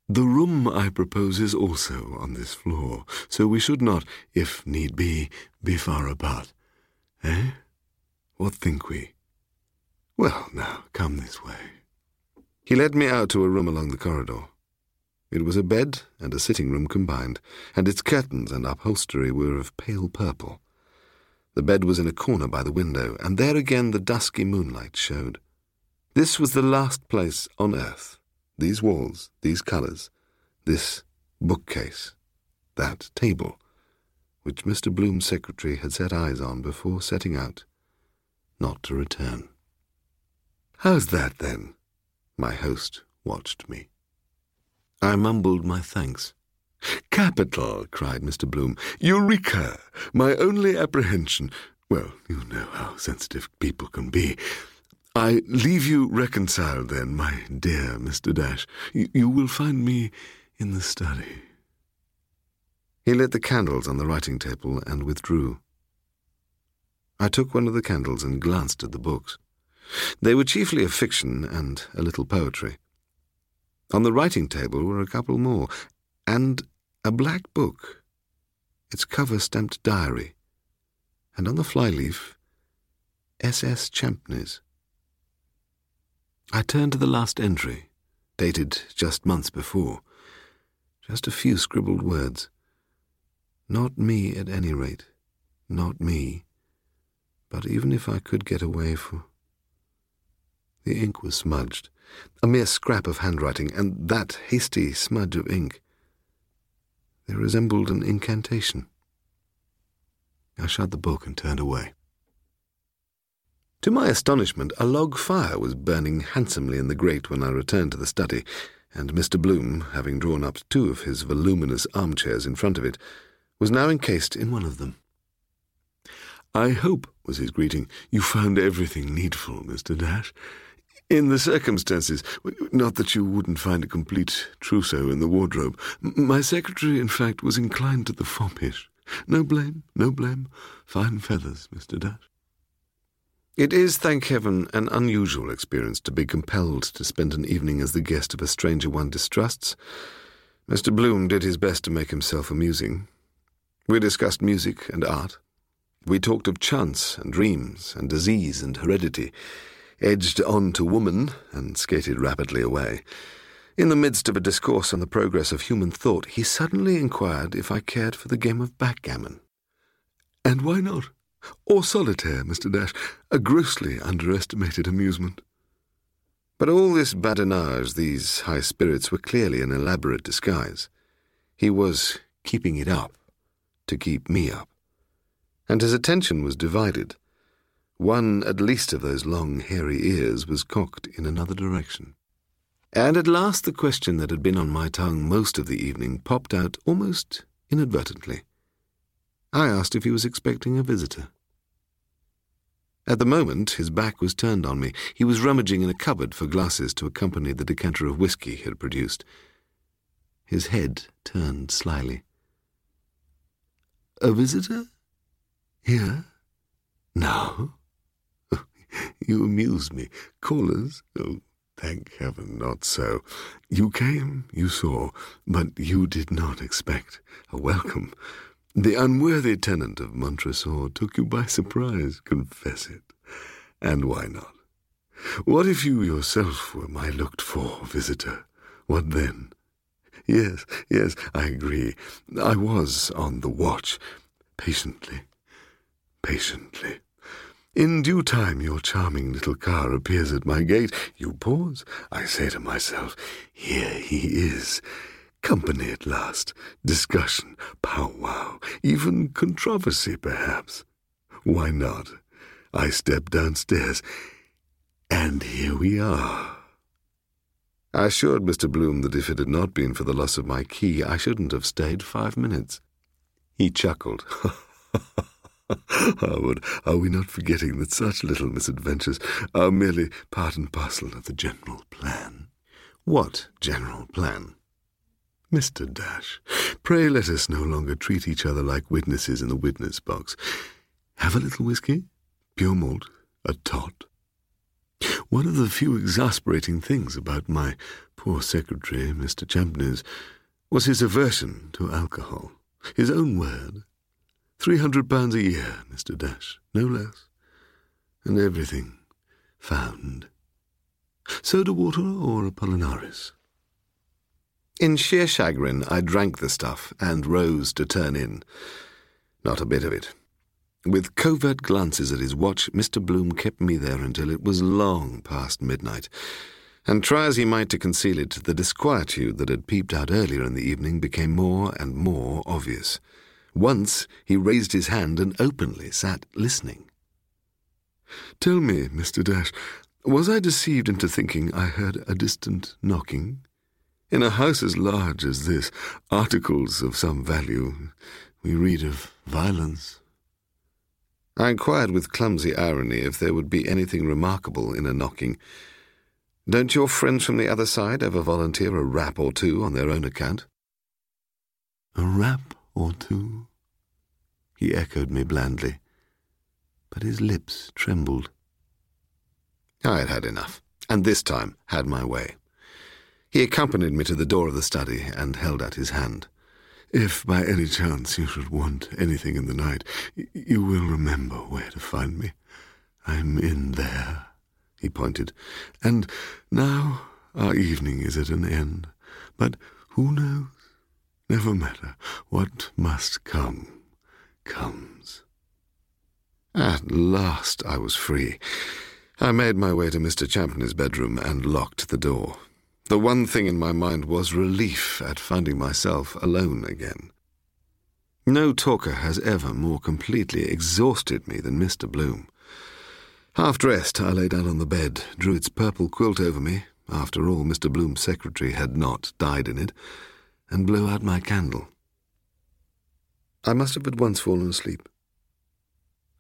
The room I propose is also on this floor, so we should not, if need be, be far apart. Eh? What think we? Well, now, come this way. He led me out to a room along the corridor. It was a bed and a sitting room combined, and its curtains and upholstery were of pale purple. The bed was in a corner by the window, and there again the dusky moonlight showed. This was the last place on earth. These walls, these colours, this bookcase, that table, which Mr. Bloom's secretary had set eyes on before setting out, not to return. How's that, then? My host watched me. I mumbled my thanks. Capital, cried Mr. Bloom. Eureka! My only apprehension. Well, you know how sensitive people can be. I leave you reconciled, then, my dear Mr. Dash. You, you will find me in the study. He lit the candles on the writing table and withdrew. I took one of the candles and glanced at the books. They were chiefly of fiction and a little poetry. On the writing table were a couple more, and a black book, its cover stamped diary, and on the flyleaf, S.S. Champneys. I turned to the last entry, dated just months before. Just a few scribbled words. Not me, at any rate. Not me. But even if I could get away for. The ink was smudged a mere scrap of handwriting, and that hasty smudge of ink. They resembled an incantation. I shut the book and turned away. To my astonishment, a log fire was burning handsomely in the grate when I returned to the study, and Mr. Bloom, having drawn up two of his voluminous armchairs in front of it, was now encased in one of them. I hope, was his greeting, you found everything needful, Mr. Dash. In the circumstances, not that you wouldn't find a complete trousseau in the wardrobe. My secretary, in fact, was inclined to the foppish. No blame, no blame. Fine feathers, Mr. Dash. It is, thank heaven, an unusual experience to be compelled to spend an evening as the guest of a stranger one distrusts. Mr. Bloom did his best to make himself amusing. We discussed music and art. We talked of chance and dreams and disease and heredity edged on to woman, and skated rapidly away. In the midst of a discourse on the progress of human thought, he suddenly inquired if I cared for the game of backgammon. And why not? Or solitaire, Mr. Dash, a grossly underestimated amusement. But all this badinage, these high spirits, were clearly an elaborate disguise. He was keeping it up to keep me up. And his attention was divided. One at least of those long, hairy ears was cocked in another direction. And at last the question that had been on my tongue most of the evening popped out almost inadvertently. I asked if he was expecting a visitor. At the moment, his back was turned on me. He was rummaging in a cupboard for glasses to accompany the decanter of whisky he had produced. His head turned slyly. A visitor? Here? Now? You amuse me. Callers? Oh, thank heaven, not so. You came, you saw, but you did not expect a welcome. The unworthy tenant of Montresor took you by surprise, confess it. And why not? What if you yourself were my looked-for visitor? What then? Yes, yes, I agree. I was on the watch. Patiently, patiently. In due time, your charming little car appears at my gate. You pause. I say to myself, Here he is. Company at last, discussion, powwow, even controversy, perhaps. Why not? I step downstairs, and here we are. I assured Mr. Bloom that if it had not been for the loss of my key, I shouldn't have stayed five minutes. He chuckled. Harwood, are we not forgetting that such little misadventures are merely part and parcel of the general plan? What general plan? Mr. Dash, pray let us no longer treat each other like witnesses in the witness box. Have a little whisky? Pure malt? A tot? One of the few exasperating things about my poor secretary, Mr. Champneys, was his aversion to alcohol. His own word. Three hundred pounds a year, Mr. Dash, no less. And everything found. Soda water or Apollinaris? In sheer chagrin, I drank the stuff and rose to turn in. Not a bit of it. With covert glances at his watch, Mr. Bloom kept me there until it was long past midnight. And try as he might to conceal it, the disquietude that had peeped out earlier in the evening became more and more obvious. Once he raised his hand and openly sat listening. Tell me, Mr. Dash, was I deceived into thinking I heard a distant knocking? In a house as large as this, articles of some value, we read of violence. I inquired with clumsy irony if there would be anything remarkable in a knocking. Don't your friends from the other side ever volunteer a rap or two on their own account? A rap or two? He echoed me blandly, but his lips trembled. I had had enough, and this time had my way. He accompanied me to the door of the study and held out his hand. If by any chance you should want anything in the night, you will remember where to find me. I'm in there, he pointed. And now our evening is at an end. But who knows? Never matter. What must come, comes. At last I was free. I made my way to Mr. Champney's bedroom and locked the door. The one thing in my mind was relief at finding myself alone again. No talker has ever more completely exhausted me than Mr. Bloom. Half dressed, I lay down on the bed, drew its purple quilt over me, after all, Mr. Bloom's secretary had not died in it, and blew out my candle. I must have at once fallen asleep.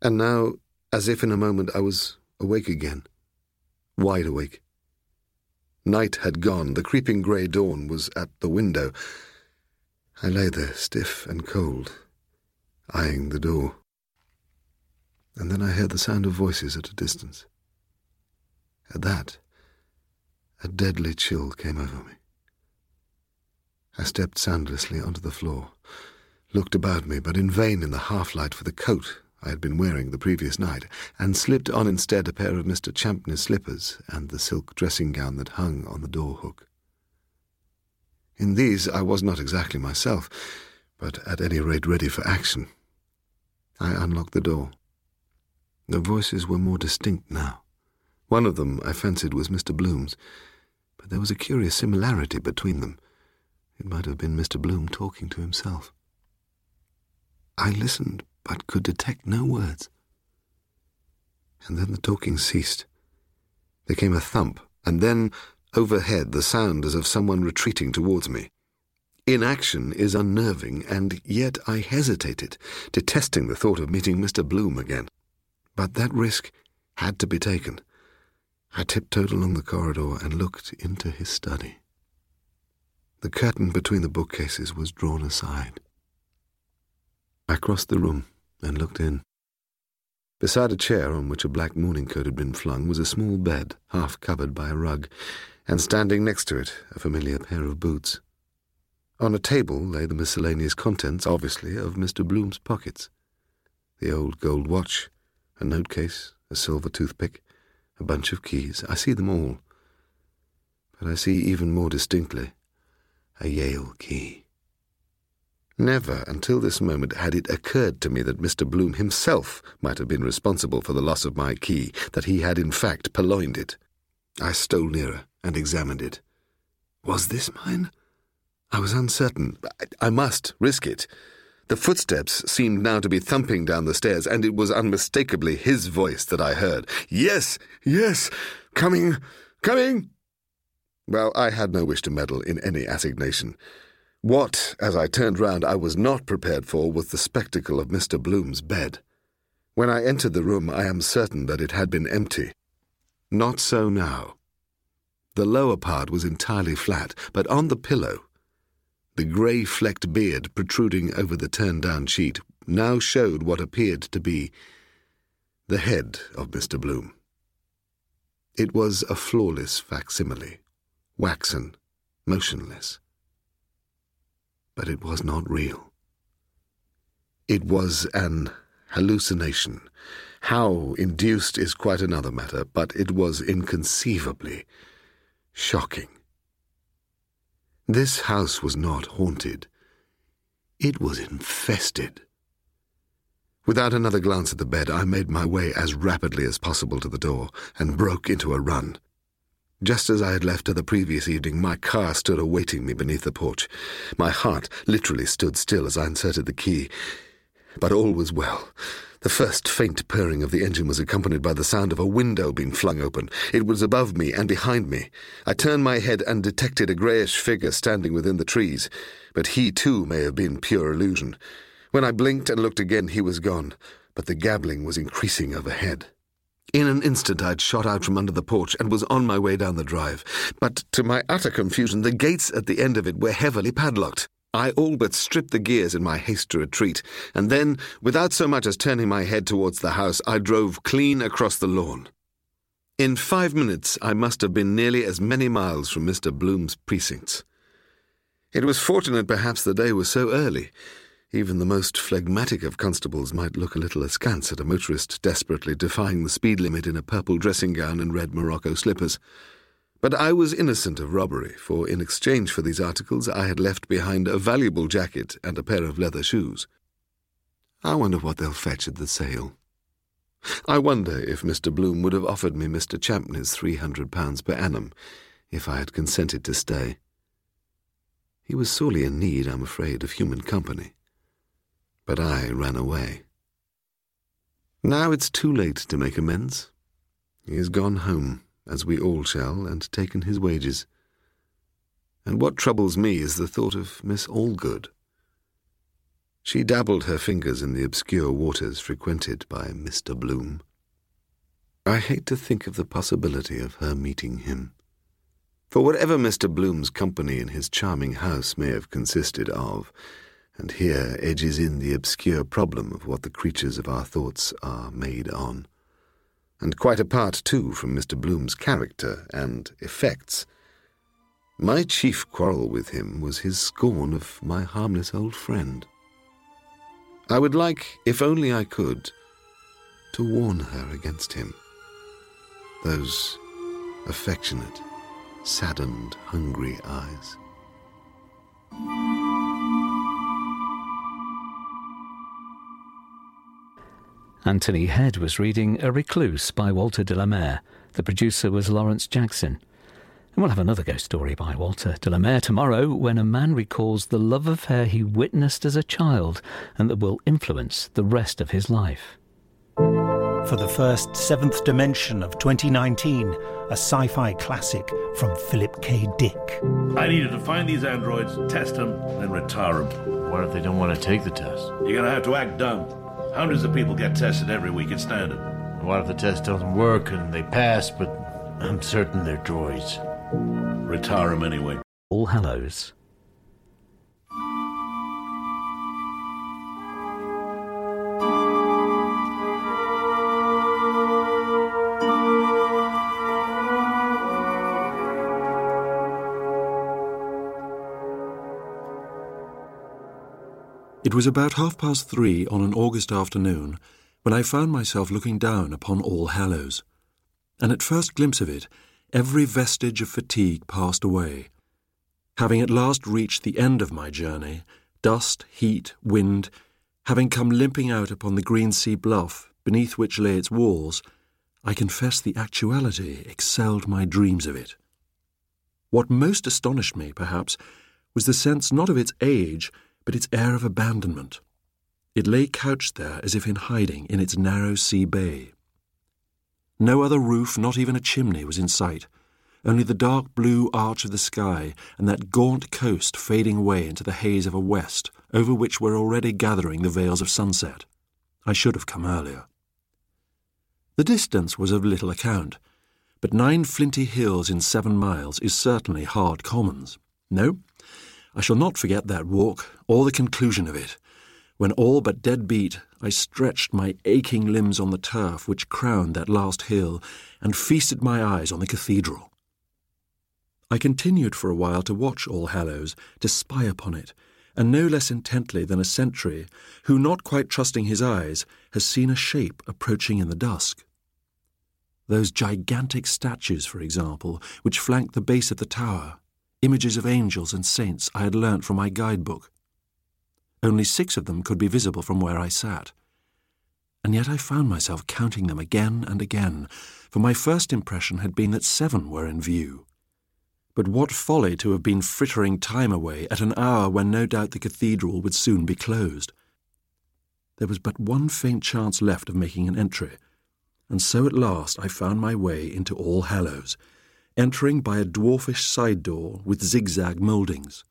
And now, as if in a moment, I was awake again, wide awake. Night had gone, the creeping grey dawn was at the window. I lay there, stiff and cold, eyeing the door. And then I heard the sound of voices at a distance. At that, a deadly chill came over me. I stepped soundlessly onto the floor, looked about me, but in vain in the half light for the coat I had been wearing the previous night, and slipped on instead a pair of Mr. Champney's slippers and the silk dressing gown that hung on the door hook. In these I was not exactly myself, but at any rate ready for action. I unlocked the door. The voices were more distinct now. One of them, I fancied, was Mr. Bloom's, but there was a curious similarity between them. It might have been Mr. Bloom talking to himself. I listened, but could detect no words. And then the talking ceased. There came a thump, and then, overhead, the sound as of someone retreating towards me. Inaction is unnerving, and yet I hesitated, detesting the thought of meeting Mr. Bloom again. But that risk had to be taken. I tiptoed along the corridor and looked into his study. The curtain between the bookcases was drawn aside. I crossed the room and looked in. Beside a chair on which a black morning coat had been flung was a small bed, half covered by a rug, and standing next to it a familiar pair of boots. On a table lay the miscellaneous contents, obviously, of Mr. Bloom's pockets. The old gold watch, a note case, a silver toothpick, a bunch of keys. I see them all. But I see even more distinctly a Yale key. Never until this moment had it occurred to me that Mr. Bloom himself might have been responsible for the loss of my key, that he had in fact purloined it. I stole nearer and examined it. Was this mine? I was uncertain. I, I must risk it. The footsteps seemed now to be thumping down the stairs, and it was unmistakably his voice that I heard. Yes, yes, coming, coming. Well, I had no wish to meddle in any assignation. What, as I turned round, I was not prepared for was the spectacle of Mr. Bloom's bed. When I entered the room, I am certain that it had been empty. Not so now. The lower part was entirely flat, but on the pillow, the grey flecked beard protruding over the turned down sheet now showed what appeared to be the head of Mr. Bloom. It was a flawless facsimile, waxen, motionless. But it was not real. It was an hallucination. How induced is quite another matter, but it was inconceivably shocking. This house was not haunted. It was infested. Without another glance at the bed, I made my way as rapidly as possible to the door and broke into a run. Just as I had left her the previous evening, my car stood awaiting me beneath the porch. My heart literally stood still as I inserted the key. But all was well. The first faint purring of the engine was accompanied by the sound of a window being flung open. It was above me and behind me. I turned my head and detected a greyish figure standing within the trees, but he too may have been pure illusion. When I blinked and looked again, he was gone, but the gabbling was increasing overhead. In an instant, I had shot out from under the porch and was on my way down the drive. But to my utter confusion, the gates at the end of it were heavily padlocked. I all but stripped the gears in my haste to retreat, and then, without so much as turning my head towards the house, I drove clean across the lawn. In five minutes, I must have been nearly as many miles from Mr. Bloom's precincts. It was fortunate, perhaps, the day was so early. Even the most phlegmatic of constables might look a little askance at a motorist desperately defying the speed limit in a purple dressing gown and red Morocco slippers. But I was innocent of robbery, for in exchange for these articles I had left behind a valuable jacket and a pair of leather shoes. I wonder what they'll fetch at the sale. I wonder if Mr. Bloom would have offered me Mr. Champney's three hundred pounds per annum if I had consented to stay. He was sorely in need, I'm afraid, of human company but I ran away. Now it's too late to make amends. He has gone home, as we all shall, and taken his wages. And what troubles me is the thought of Miss Allgood. She dabbled her fingers in the obscure waters frequented by Mr. Bloom. I hate to think of the possibility of her meeting him. For whatever Mr. Bloom's company in his charming house may have consisted of, and here edges in the obscure problem of what the creatures of our thoughts are made on. And quite apart, too, from Mr. Bloom's character and effects, my chief quarrel with him was his scorn of my harmless old friend. I would like, if only I could, to warn her against him. Those affectionate, saddened, hungry eyes. Anthony Head was reading A Recluse by Walter de la Mare. The producer was Lawrence Jackson. And we'll have another ghost story by Walter de la Mare tomorrow when a man recalls the love affair he witnessed as a child and that will influence the rest of his life. For the first seventh dimension of 2019, a sci fi classic from Philip K. Dick. I needed to find these androids, test them, and retire them. What if they don't want to take the test? You're gonna have to act dumb. Hundreds of people get tested every week. It's standard. What if the test doesn't work and they pass, but I'm certain they're droids? Retire them anyway. All Hallows. Was about half past three on an August afternoon when I found myself looking down upon All Hallows, and at first glimpse of it, every vestige of fatigue passed away. Having at last reached the end of my journey, dust, heat, wind, having come limping out upon the green sea bluff beneath which lay its walls, I confess the actuality excelled my dreams of it. What most astonished me, perhaps, was the sense not of its age, but its air of abandonment. It lay couched there as if in hiding in its narrow sea bay. No other roof, not even a chimney, was in sight, only the dark blue arch of the sky and that gaunt coast fading away into the haze of a west over which were already gathering the veils of sunset. I should have come earlier. The distance was of little account, but nine flinty hills in seven miles is certainly hard commons. No, I shall not forget that walk, or the conclusion of it, when all but dead beat I stretched my aching limbs on the turf which crowned that last hill and feasted my eyes on the cathedral. I continued for a while to watch All Hallows, to spy upon it, and no less intently than a sentry, who, not quite trusting his eyes, has seen a shape approaching in the dusk. Those gigantic statues, for example, which flank the base of the tower, images of angels and saints I had learnt from my guidebook. Only six of them could be visible from where I sat. And yet I found myself counting them again and again, for my first impression had been that seven were in view. But what folly to have been frittering time away at an hour when no doubt the cathedral would soon be closed. There was but one faint chance left of making an entry, and so at last I found my way into All Hallows, entering by a dwarfish side door with zigzag mouldings.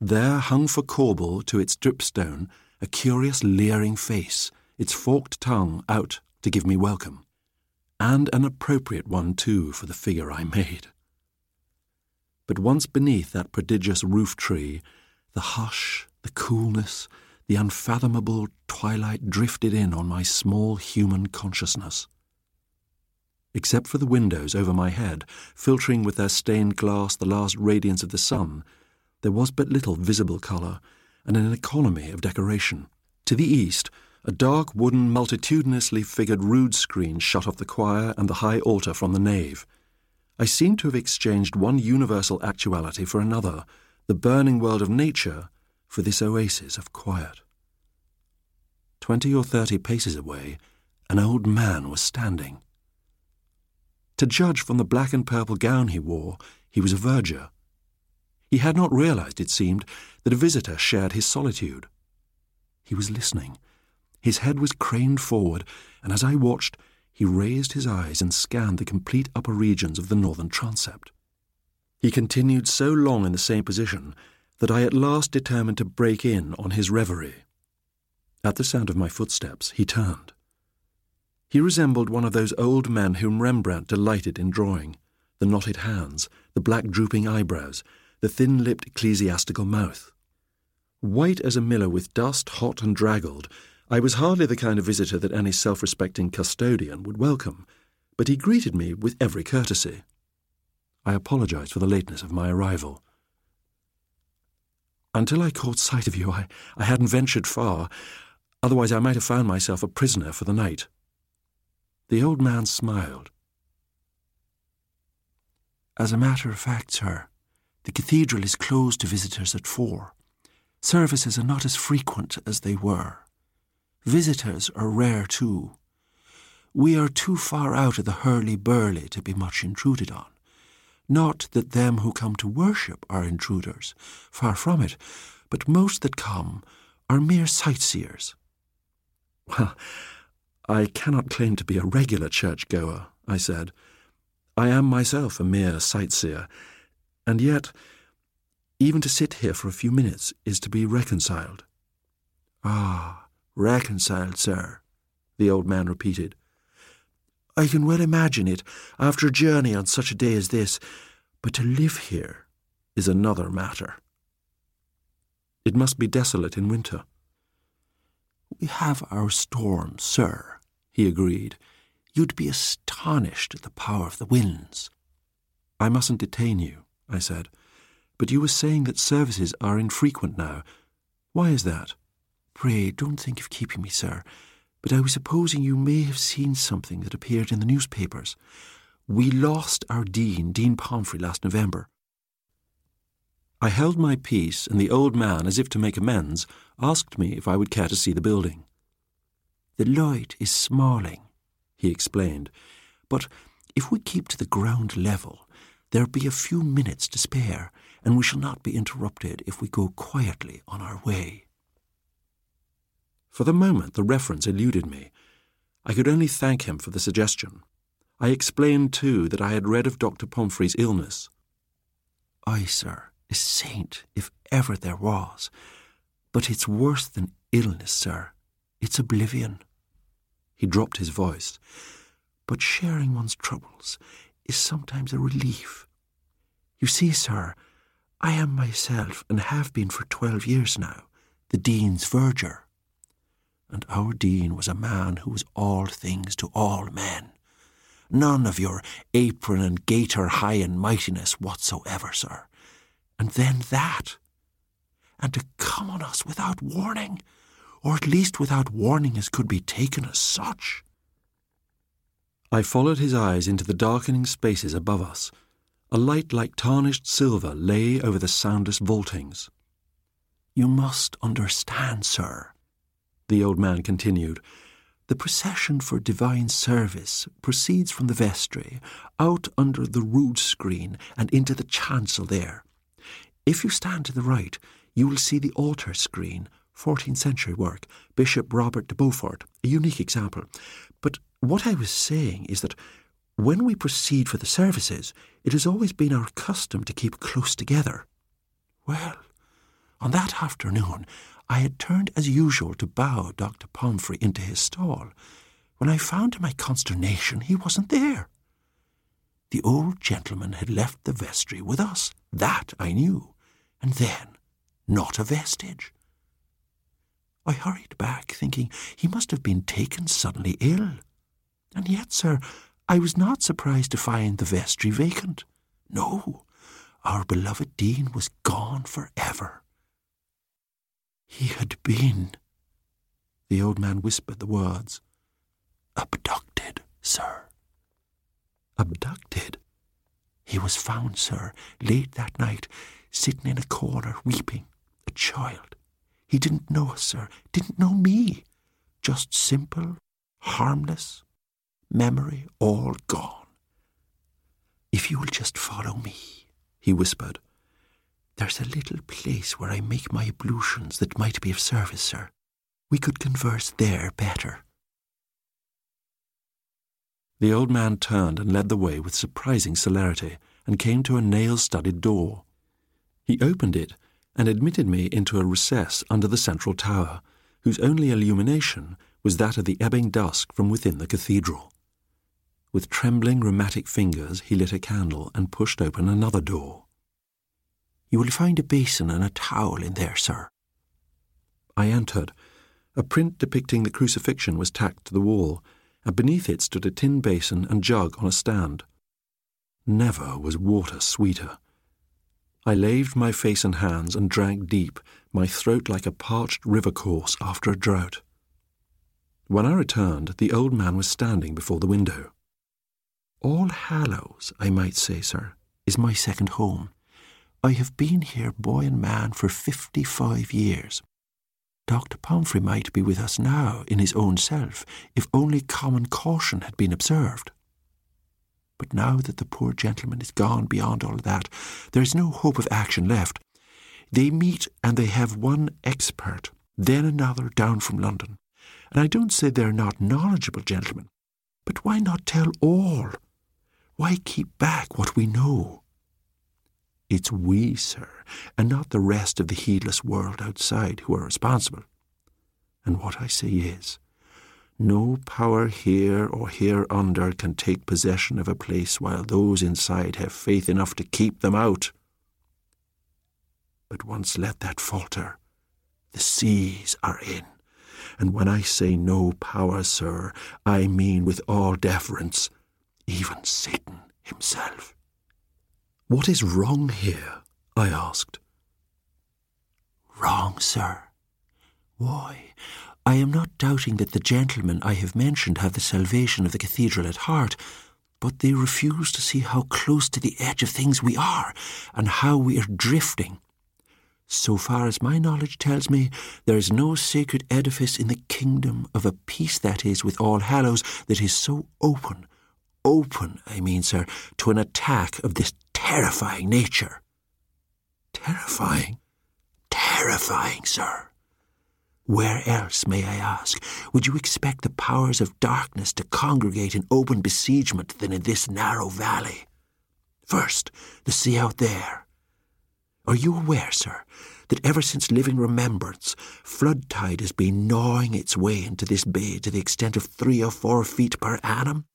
There hung for corbel to its dripstone a curious leering face, its forked tongue out to give me welcome, and an appropriate one too for the figure I made. But once beneath that prodigious roof tree, the hush, the coolness, the unfathomable twilight drifted in on my small human consciousness. Except for the windows over my head, filtering with their stained glass the last radiance of the sun, there was but little visible colour and an economy of decoration. To the east, a dark wooden multitudinously figured rood screen shut off the choir and the high altar from the nave. I seemed to have exchanged one universal actuality for another, the burning world of nature for this oasis of quiet. Twenty or thirty paces away, an old man was standing. To judge from the black and purple gown he wore, he was a verger. He had not realized, it seemed, that a visitor shared his solitude. He was listening. His head was craned forward, and as I watched, he raised his eyes and scanned the complete upper regions of the northern transept. He continued so long in the same position that I at last determined to break in on his reverie. At the sound of my footsteps, he turned. He resembled one of those old men whom Rembrandt delighted in drawing the knotted hands, the black drooping eyebrows, the thin lipped ecclesiastical mouth. White as a miller with dust, hot and draggled, I was hardly the kind of visitor that any self respecting custodian would welcome, but he greeted me with every courtesy. I apologized for the lateness of my arrival. Until I caught sight of you, I, I hadn't ventured far, otherwise, I might have found myself a prisoner for the night. The old man smiled. As a matter of fact, sir, the cathedral is closed to visitors at four. Services are not as frequent as they were. Visitors are rare too. We are too far out of the hurly-burly to be much intruded on. Not that them who come to worship are intruders, far from it, but most that come are mere sightseers. Well, I cannot claim to be a regular churchgoer, I said. I am myself a mere sightseer, and yet, even to sit here for a few minutes is to be reconciled. Ah, reconciled, sir, the old man repeated. I can well imagine it after a journey on such a day as this, but to live here is another matter. It must be desolate in winter. We have our storms, sir, he agreed. You'd be astonished at the power of the winds. I mustn't detain you, I said, but you were saying that services are infrequent now. Why is that? Pray, don't think of keeping me, sir, but I was supposing you may have seen something that appeared in the newspapers. We lost our dean, Dean Pomfrey, last November. I held my peace, and the old man, as if to make amends, asked me if I would care to see the building. The light is smalling, he explained, but if we keep to the ground level, There'll be a few minutes to spare, and we shall not be interrupted if we go quietly on our way. For the moment, the reference eluded me. I could only thank him for the suggestion. I explained, too, that I had read of Dr. Pomfrey's illness. Ay, sir, a saint, if ever there was. But it's worse than illness, sir. It's oblivion. He dropped his voice. But sharing one's troubles is sometimes a relief. You see, sir, I am myself, and have been for twelve years now, the Dean's verger. And our Dean was a man who was all things to all men. None of your apron and gaiter high and mightiness whatsoever, sir. And then that. And to come on us without warning, or at least without warning as could be taken as such. I followed his eyes into the darkening spaces above us. A light like tarnished silver lay over the soundless vaultings. You must understand, sir, the old man continued. The procession for divine service proceeds from the vestry, out under the rood screen, and into the chancel there. If you stand to the right, you will see the altar screen, 14th century work, Bishop Robert de Beaufort, a unique example. But what I was saying is that when we proceed for the services, it has always been our custom to keep close together. Well, on that afternoon, I had turned as usual to bow Dr. Pomfrey into his stall, when I found to my consternation he wasn't there. The old gentleman had left the vestry with us, that I knew, and then not a vestige. I hurried back, thinking he must have been taken suddenly ill. And yet, sir, I was not surprised to find the vestry vacant. No, our beloved Dean was gone for ever. He had been, the old man whispered the words, abducted, sir. Abducted? He was found, sir, late that night, sitting in a corner, weeping, a child. He didn't know us, sir, didn't know me. Just simple, harmless, memory all gone. If you will just follow me, he whispered. There's a little place where I make my ablutions that might be of service, sir. We could converse there better. The old man turned and led the way with surprising celerity and came to a nail studded door. He opened it and admitted me into a recess under the central tower, whose only illumination was that of the ebbing dusk from within the cathedral. With trembling rheumatic fingers, he lit a candle and pushed open another door. You will find a basin and a towel in there, sir. I entered. A print depicting the crucifixion was tacked to the wall, and beneath it stood a tin basin and jug on a stand. Never was water sweeter. I laved my face and hands and drank deep, my throat like a parched river course after a drought. When I returned, the old man was standing before the window. All Hallows, I might say, sir, is my second home. I have been here, boy and man, for fifty-five years. Dr. Pomfrey might be with us now in his own self, if only common caution had been observed. But now that the poor gentleman is gone beyond all that, there is no hope of action left. They meet and they have one expert, then another down from London. And I don't say they're not knowledgeable gentlemen, but why not tell all? Why keep back what we know? It's we, sir, and not the rest of the heedless world outside who are responsible. And what I say is, no power here or hereunder can take possession of a place while those inside have faith enough to keep them out. But once let that falter, the seas are in. And when I say no power, sir, I mean with all deference, even Satan himself. What is wrong here? I asked. Wrong, sir? Why, I am not doubting that the gentlemen I have mentioned have the salvation of the cathedral at heart, but they refuse to see how close to the edge of things we are, and how we are drifting. So far as my knowledge tells me, there is no sacred edifice in the kingdom of a piece that is with all hallows that is so open, open, I mean, sir, to an attack of this terrifying nature. Terrifying? Terrifying, sir. Where else, may I ask, would you expect the powers of darkness to congregate in open besiegement than in this narrow valley? First, the sea out there. Are you aware, sir, that ever since living remembrance, flood tide has been gnawing its way into this bay to the extent of three or four feet per annum?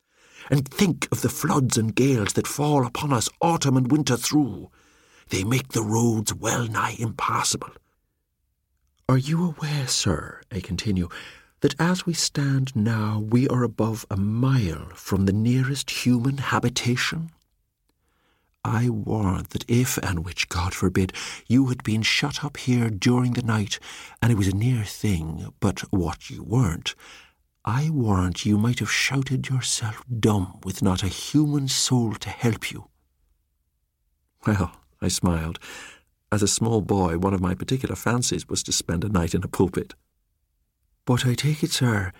And think of the floods and gales that fall upon us autumn and winter through. They make the roads well nigh impassable. Are you aware, sir, I continue, that as we stand now we are above a mile from the nearest human habitation? I warrant that if, and which God forbid, you had been shut up here during the night, and it was a near thing, but what you weren't, I warrant you might have shouted yourself dumb with not a human soul to help you. Well, I smiled. As a small boy, one of my particular fancies was to spend a night in a pulpit. But I take it, sir,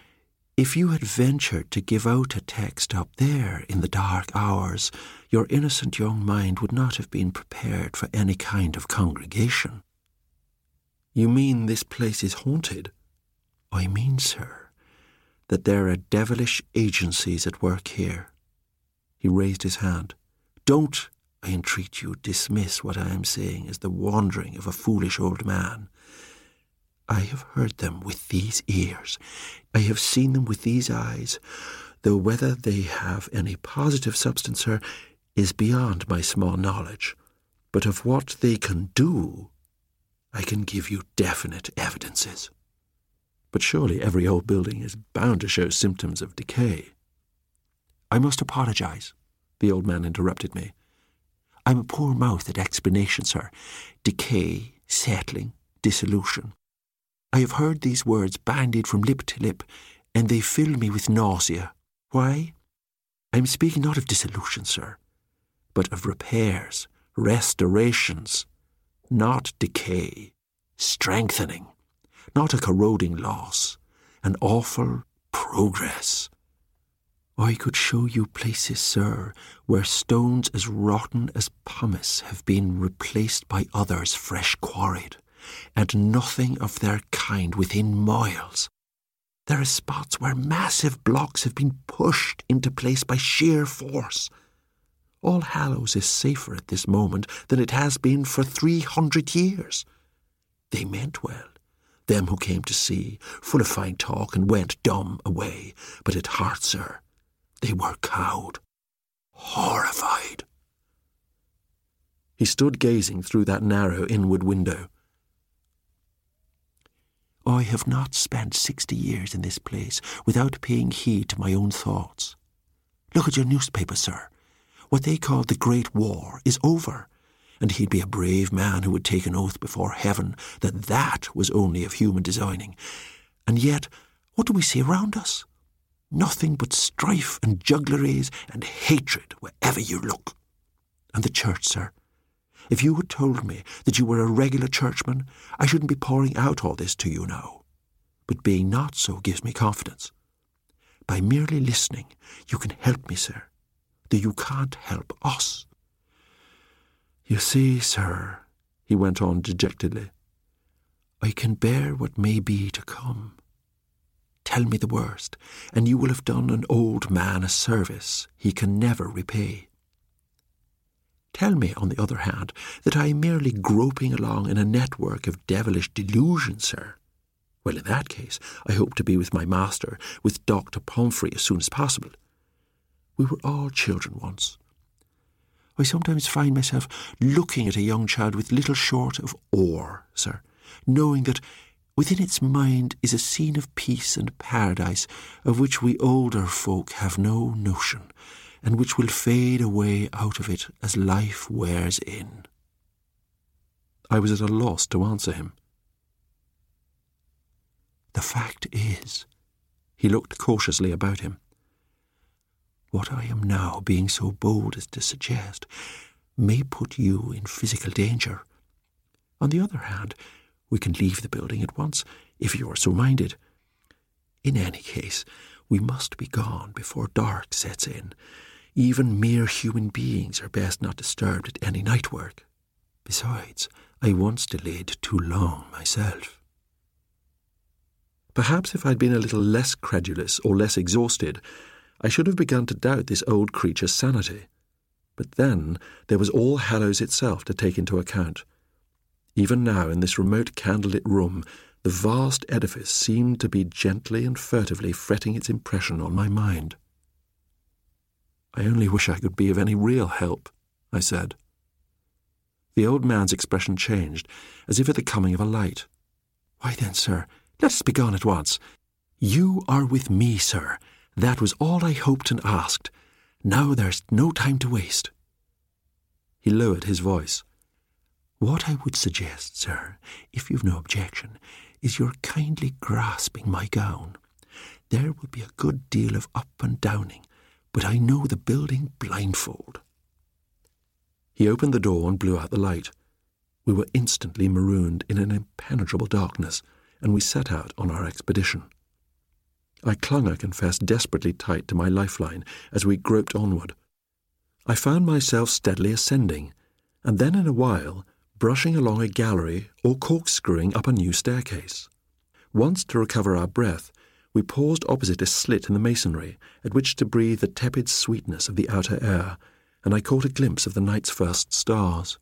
if you had ventured to give out a text up there in the dark hours, your innocent young mind would not have been prepared for any kind of congregation. You mean this place is haunted? I mean, sir, that there are devilish agencies at work here. He raised his hand. Don't I entreat you, dismiss what I am saying as the wandering of a foolish old man. I have heard them with these ears. I have seen them with these eyes, though whether they have any positive substance, sir, is beyond my small knowledge. But of what they can do, I can give you definite evidences. But surely every old building is bound to show symptoms of decay. I must apologize, the old man interrupted me. I'm a poor mouth at explanations, sir. Decay, settling, dissolution. I have heard these words bandied from lip to lip, and they fill me with nausea. Why? I am speaking not of dissolution, sir, but of repairs, restorations, not decay, strengthening, not a corroding loss, an awful progress. I could show you places, sir, where stones as rotten as pumice have been replaced by others fresh quarried, and nothing of their kind within miles. There are spots where massive blocks have been pushed into place by sheer force. All Hallows is safer at this moment than it has been for three hundred years. They meant well, them who came to see, full of fine talk, and went dumb away, but at heart, sir, they were cowed, horrified. He stood gazing through that narrow inward window. I have not spent sixty years in this place without paying heed to my own thoughts. Look at your newspaper, sir. What they call the Great War is over, and he'd be a brave man who would take an oath before heaven that that was only of human designing. And yet, what do we see around us? Nothing but strife and juggleries and hatred wherever you look. And the church, sir. If you had told me that you were a regular churchman, I shouldn't be pouring out all this to you now. But being not so gives me confidence. By merely listening, you can help me, sir, though you can't help us. You see, sir, he went on dejectedly, I can bear what may be to come. Tell me the worst, and you will have done an old man a service he can never repay. Tell me, on the other hand, that I am merely groping along in a network of devilish delusion, sir. Well, in that case, I hope to be with my master, with Dr. Pomfrey, as soon as possible. We were all children once. I sometimes find myself looking at a young child with little short of awe, sir, knowing that Within its mind is a scene of peace and paradise of which we older folk have no notion, and which will fade away out of it as life wears in. I was at a loss to answer him. The fact is, he looked cautiously about him. What I am now being so bold as to suggest may put you in physical danger. On the other hand, we can leave the building at once, if you are so minded. In any case, we must be gone before dark sets in. Even mere human beings are best not disturbed at any night work. Besides, I once delayed too long myself. Perhaps if I'd been a little less credulous or less exhausted, I should have begun to doubt this old creature's sanity. But then there was All Hallows itself to take into account. Even now, in this remote candlelit room, the vast edifice seemed to be gently and furtively fretting its impression on my mind. I only wish I could be of any real help, I said. The old man's expression changed, as if at the coming of a light. Why then, sir, let us be gone at once. You are with me, sir. That was all I hoped and asked. Now there's no time to waste. He lowered his voice. What I would suggest, sir, if you've no objection, is your kindly grasping my gown. There will be a good deal of up and downing, but I know the building blindfold. He opened the door and blew out the light. We were instantly marooned in an impenetrable darkness, and we set out on our expedition. I clung, I confess, desperately tight to my lifeline as we groped onward. I found myself steadily ascending, and then in a while brushing along a gallery or corkscrewing up a new staircase. Once, to recover our breath, we paused opposite a slit in the masonry at which to breathe the tepid sweetness of the outer air, and I caught a glimpse of the night's first stars.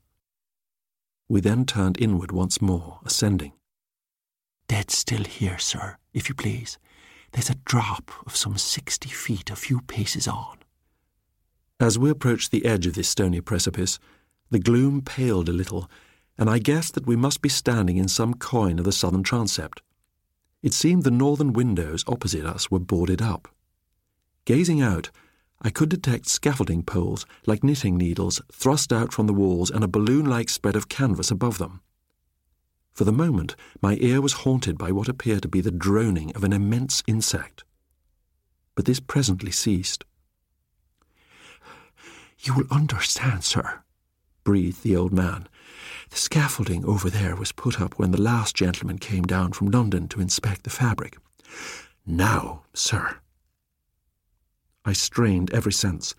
We then turned inward once more, ascending. Dead still here, sir, if you please. There's a drop of some sixty feet a few paces on. As we approached the edge of this stony precipice, the gloom paled a little, and I guessed that we must be standing in some coign of the southern transept. It seemed the northern windows opposite us were boarded up. Gazing out, I could detect scaffolding poles like knitting needles thrust out from the walls and a balloon like spread of canvas above them. For the moment, my ear was haunted by what appeared to be the droning of an immense insect. But this presently ceased. You will understand, sir, breathed the old man. The scaffolding over there was put up when the last gentleman came down from London to inspect the fabric. Now, sir. I strained every sense,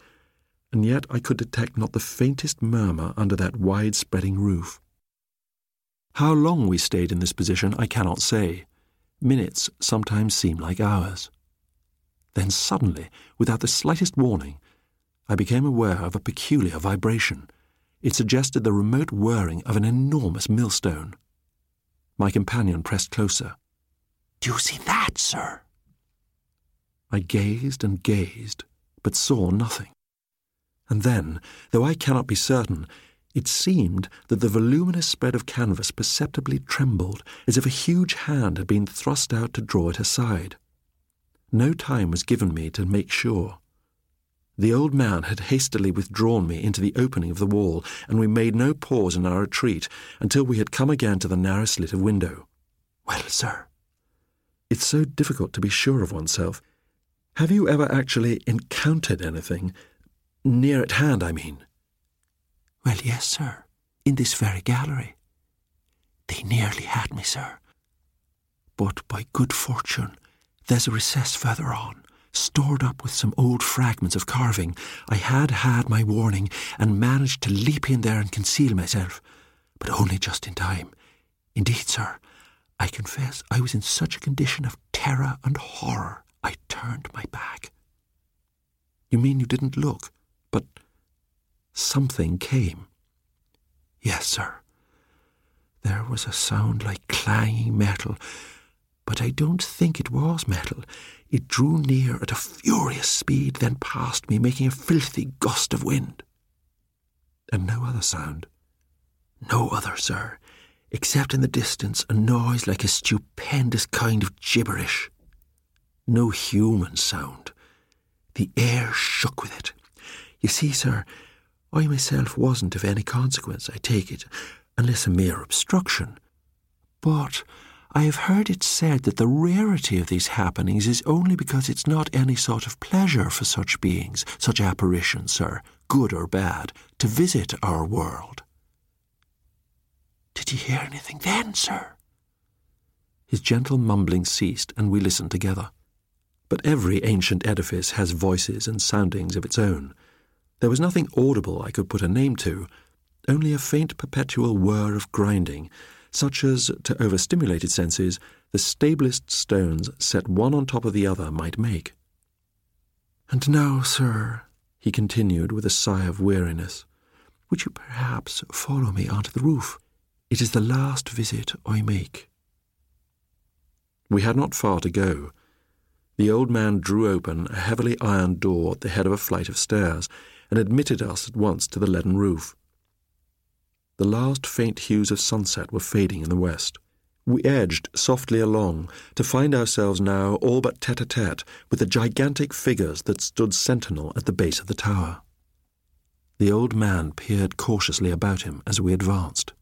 and yet I could detect not the faintest murmur under that wide spreading roof. How long we stayed in this position, I cannot say. Minutes sometimes seem like hours. Then suddenly, without the slightest warning, I became aware of a peculiar vibration. It suggested the remote whirring of an enormous millstone. My companion pressed closer. Do you see that, sir? I gazed and gazed, but saw nothing. And then, though I cannot be certain, it seemed that the voluminous spread of canvas perceptibly trembled, as if a huge hand had been thrust out to draw it aside. No time was given me to make sure. The old man had hastily withdrawn me into the opening of the wall, and we made no pause in our retreat until we had come again to the narrow slit of window. Well, sir? It's so difficult to be sure of oneself. Have you ever actually encountered anything? Near at hand, I mean. Well, yes, sir, in this very gallery. They nearly had me, sir. But by good fortune, there's a recess further on, stored up with some old fragments of carving. I had had my warning and managed to leap in there and conceal myself, but only just in time. Indeed, sir, I confess I was in such a condition of terror and horror I turned my back. You mean you didn't look, but something came. Yes, sir. There was a sound like clanging metal, but I don't think it was metal. It drew near at a furious speed, then passed me, making a filthy gust of wind. And no other sound? No other, sir, except in the distance a noise like a stupendous kind of gibberish. No human sound. The air shook with it. You see, sir, I myself wasn't of any consequence, I take it, unless a mere obstruction. But I have heard it said that the rarity of these happenings is only because it's not any sort of pleasure for such beings, such apparitions, sir, good or bad, to visit our world. Did you hear anything then, sir? His gentle mumbling ceased, and we listened together. But every ancient edifice has voices and soundings of its own There was nothing audible I could put a name to, only a faint perpetual whir of grinding, such as, to overstimulated senses, the stablest stones set one on top of the other might make. And now, sir, he continued with a sigh of weariness, would you perhaps follow me onto the roof? It is the last visit I make. We had not far to go. The old man drew open a heavily ironed door at the head of a flight of stairs and admitted us at once to the leaden roof. The last faint hues of sunset were fading in the west. We edged softly along to find ourselves now all but tete a tete with the gigantic figures that stood sentinel at the base of the tower. The old man peered cautiously about him as we advanced.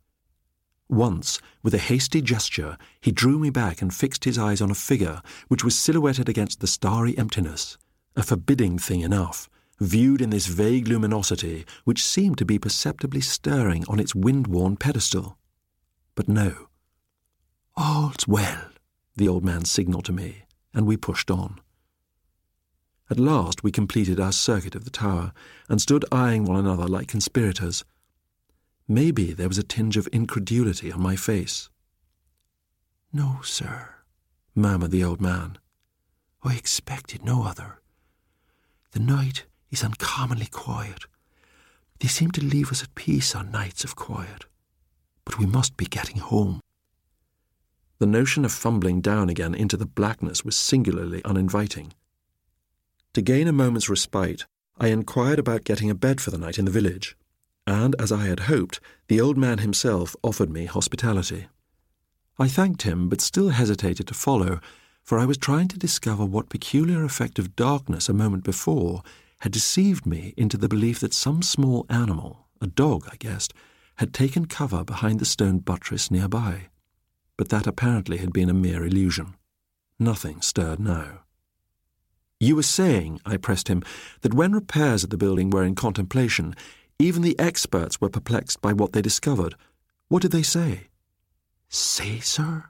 Once, with a hasty gesture, he drew me back and fixed his eyes on a figure which was silhouetted against the starry emptiness, a forbidding thing enough, viewed in this vague luminosity which seemed to be perceptibly stirring on its wind-worn pedestal. But no. All's well, the old man signalled to me, and we pushed on. At last we completed our circuit of the tower, and stood eyeing one another like conspirators. Maybe there was a tinge of incredulity on my face. No, sir, murmured the old man. I expected no other. The night is uncommonly quiet. They seem to leave us at peace on nights of quiet. But we must be getting home. The notion of fumbling down again into the blackness was singularly uninviting. To gain a moment's respite, I inquired about getting a bed for the night in the village, and, as I had hoped, the old man himself offered me hospitality. I thanked him, but still hesitated to follow, for I was trying to discover what peculiar effect of darkness a moment before had deceived me into the belief that some small animal, a dog, I guessed, had taken cover behind the stone buttress nearby. But that apparently had been a mere illusion. Nothing stirred now. You were saying, I pressed him, that when repairs at the building were in contemplation, even the experts were perplexed by what they discovered. What did they say? Say, sir?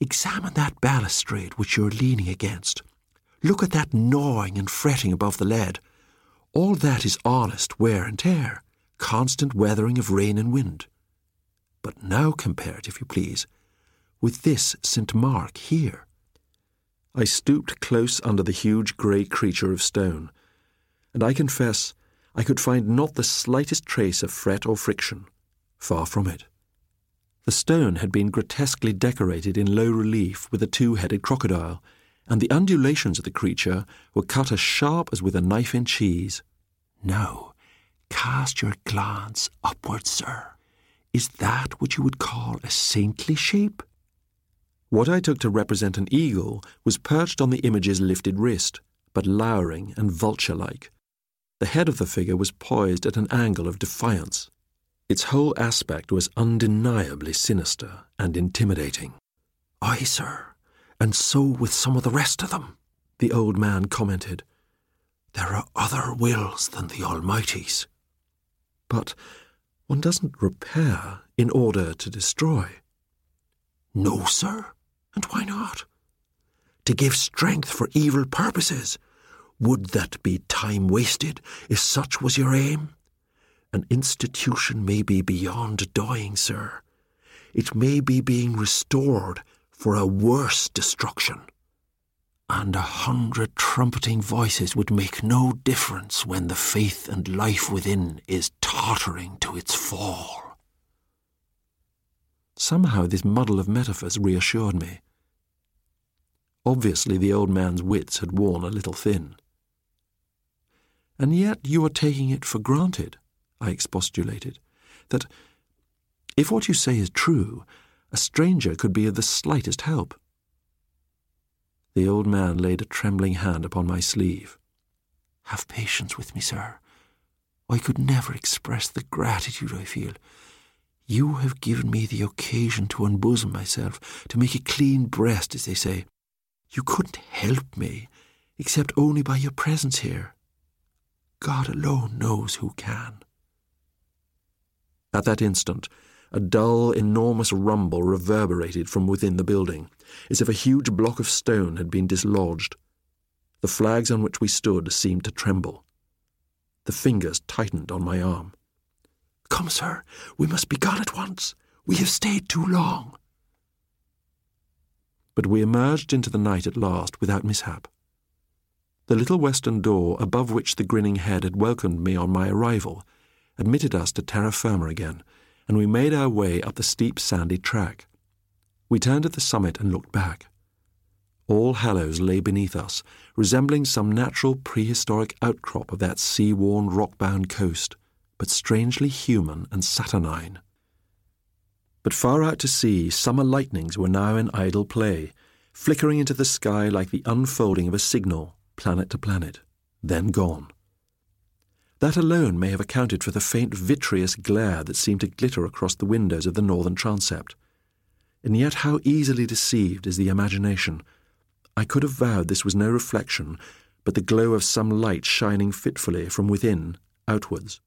Examine that balustrade which you're leaning against. Look at that gnawing and fretting above the lead. All that is honest wear and tear, constant weathering of rain and wind. But now compare it, if you please, with this St. Mark here. I stooped close under the huge grey creature of stone, and I confess I could find not the slightest trace of fret or friction. Far from it. The stone had been grotesquely decorated in low relief with a two headed crocodile, and the undulations of the creature were cut as sharp as with a knife in cheese. No, cast your glance upward, sir. Is that what you would call a saintly shape? What I took to represent an eagle was perched on the image's lifted wrist, but lowering and vulture like. The head of the figure was poised at an angle of defiance. Its whole aspect was undeniably sinister and intimidating. Aye, sir, and so with some of the rest of them, the old man commented. There are other wills than the Almighty's. But one doesn't repair in order to destroy. No, sir. And why not? To give strength for evil purposes. Would that be time wasted, if such was your aim? An institution may be beyond dying, sir. It may be being restored for a worse destruction. And a hundred trumpeting voices would make no difference when the faith and life within is tottering to its fall. Somehow this muddle of metaphors reassured me. Obviously, the old man's wits had worn a little thin. And yet you are taking it for granted, I expostulated, that if what you say is true, a stranger could be of the slightest help. The old man laid a trembling hand upon my sleeve. Have patience with me, sir. I could never express the gratitude I feel. You have given me the occasion to unbosom myself, to make a clean breast, as they say. You couldn't help me, except only by your presence here. God alone knows who can. At that instant, a dull, enormous rumble reverberated from within the building, as if a huge block of stone had been dislodged. The flags on which we stood seemed to tremble. The fingers tightened on my arm. Come, sir, we must be gone at once. We have stayed too long. But we emerged into the night at last without mishap. The little western door, above which the grinning head had welcomed me on my arrival, admitted us to terra firma again, and we made our way up the steep sandy track. We turned at the summit and looked back. All Hallows lay beneath us, resembling some natural prehistoric outcrop of that sea worn, rock bound coast, but strangely human and saturnine. But far out to sea, summer lightnings were now in idle play, flickering into the sky like the unfolding of a signal, planet to planet, then gone. That alone may have accounted for the faint vitreous glare that seemed to glitter across the windows of the northern transept. And yet, how easily deceived is the imagination! I could have vowed this was no reflection, but the glow of some light shining fitfully from within outwards.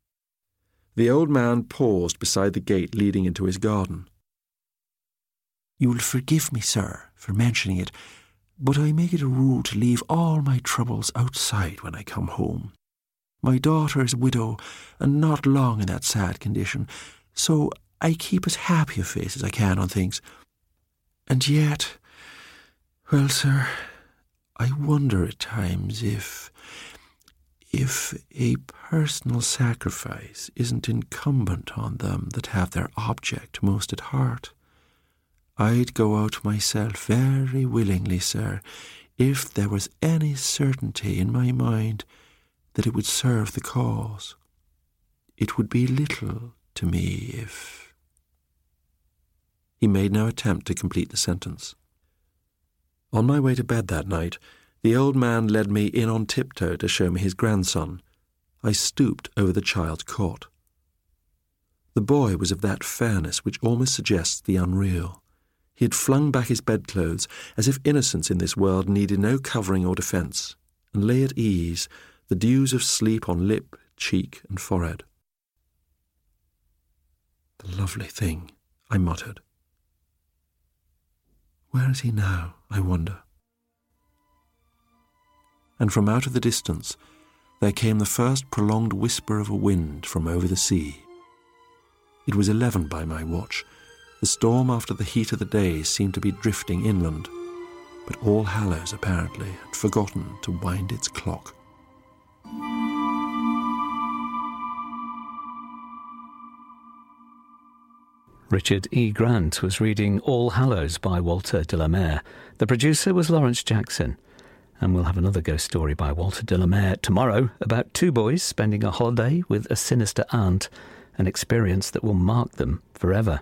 The old man paused beside the gate leading into his garden. You will forgive me, sir, for mentioning it, but I make it a rule to leave all my troubles outside when I come home. My daughter is a widow, and not long in that sad condition, so I keep as happy a face as I can on things. And yet, well, sir, I wonder at times if. if a personal sacrifice isn't incumbent on them that have their object most at heart. I'd go out myself very willingly, sir, if there was any certainty in my mind that it would serve the cause. It would be little to me if. He made no attempt to complete the sentence. On my way to bed that night, the old man led me in on tiptoe to show me his grandson. I stooped over the child caught. The boy was of that fairness which almost suggests the unreal. He had flung back his bedclothes as if innocence in this world needed no covering or defence, and lay at ease, the dews of sleep on lip, cheek, and forehead. The lovely thing, I muttered. Where is he now, I wonder? And from out of the distance there came the first prolonged whisper of a wind from over the sea. It was eleven by my watch. The storm after the heat of the day seemed to be drifting inland, but All Hallows apparently had forgotten to wind its clock. Richard E. Grant was reading All Hallows by Walter de la Mare. The producer was Lawrence Jackson. And we'll have another ghost story by Walter de la Mare tomorrow about two boys spending a holiday with a sinister aunt, an experience that will mark them forever.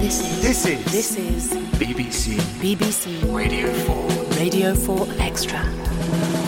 This is. This is. This is. BBC. BBC. Radio 4. Radio 4 Extra.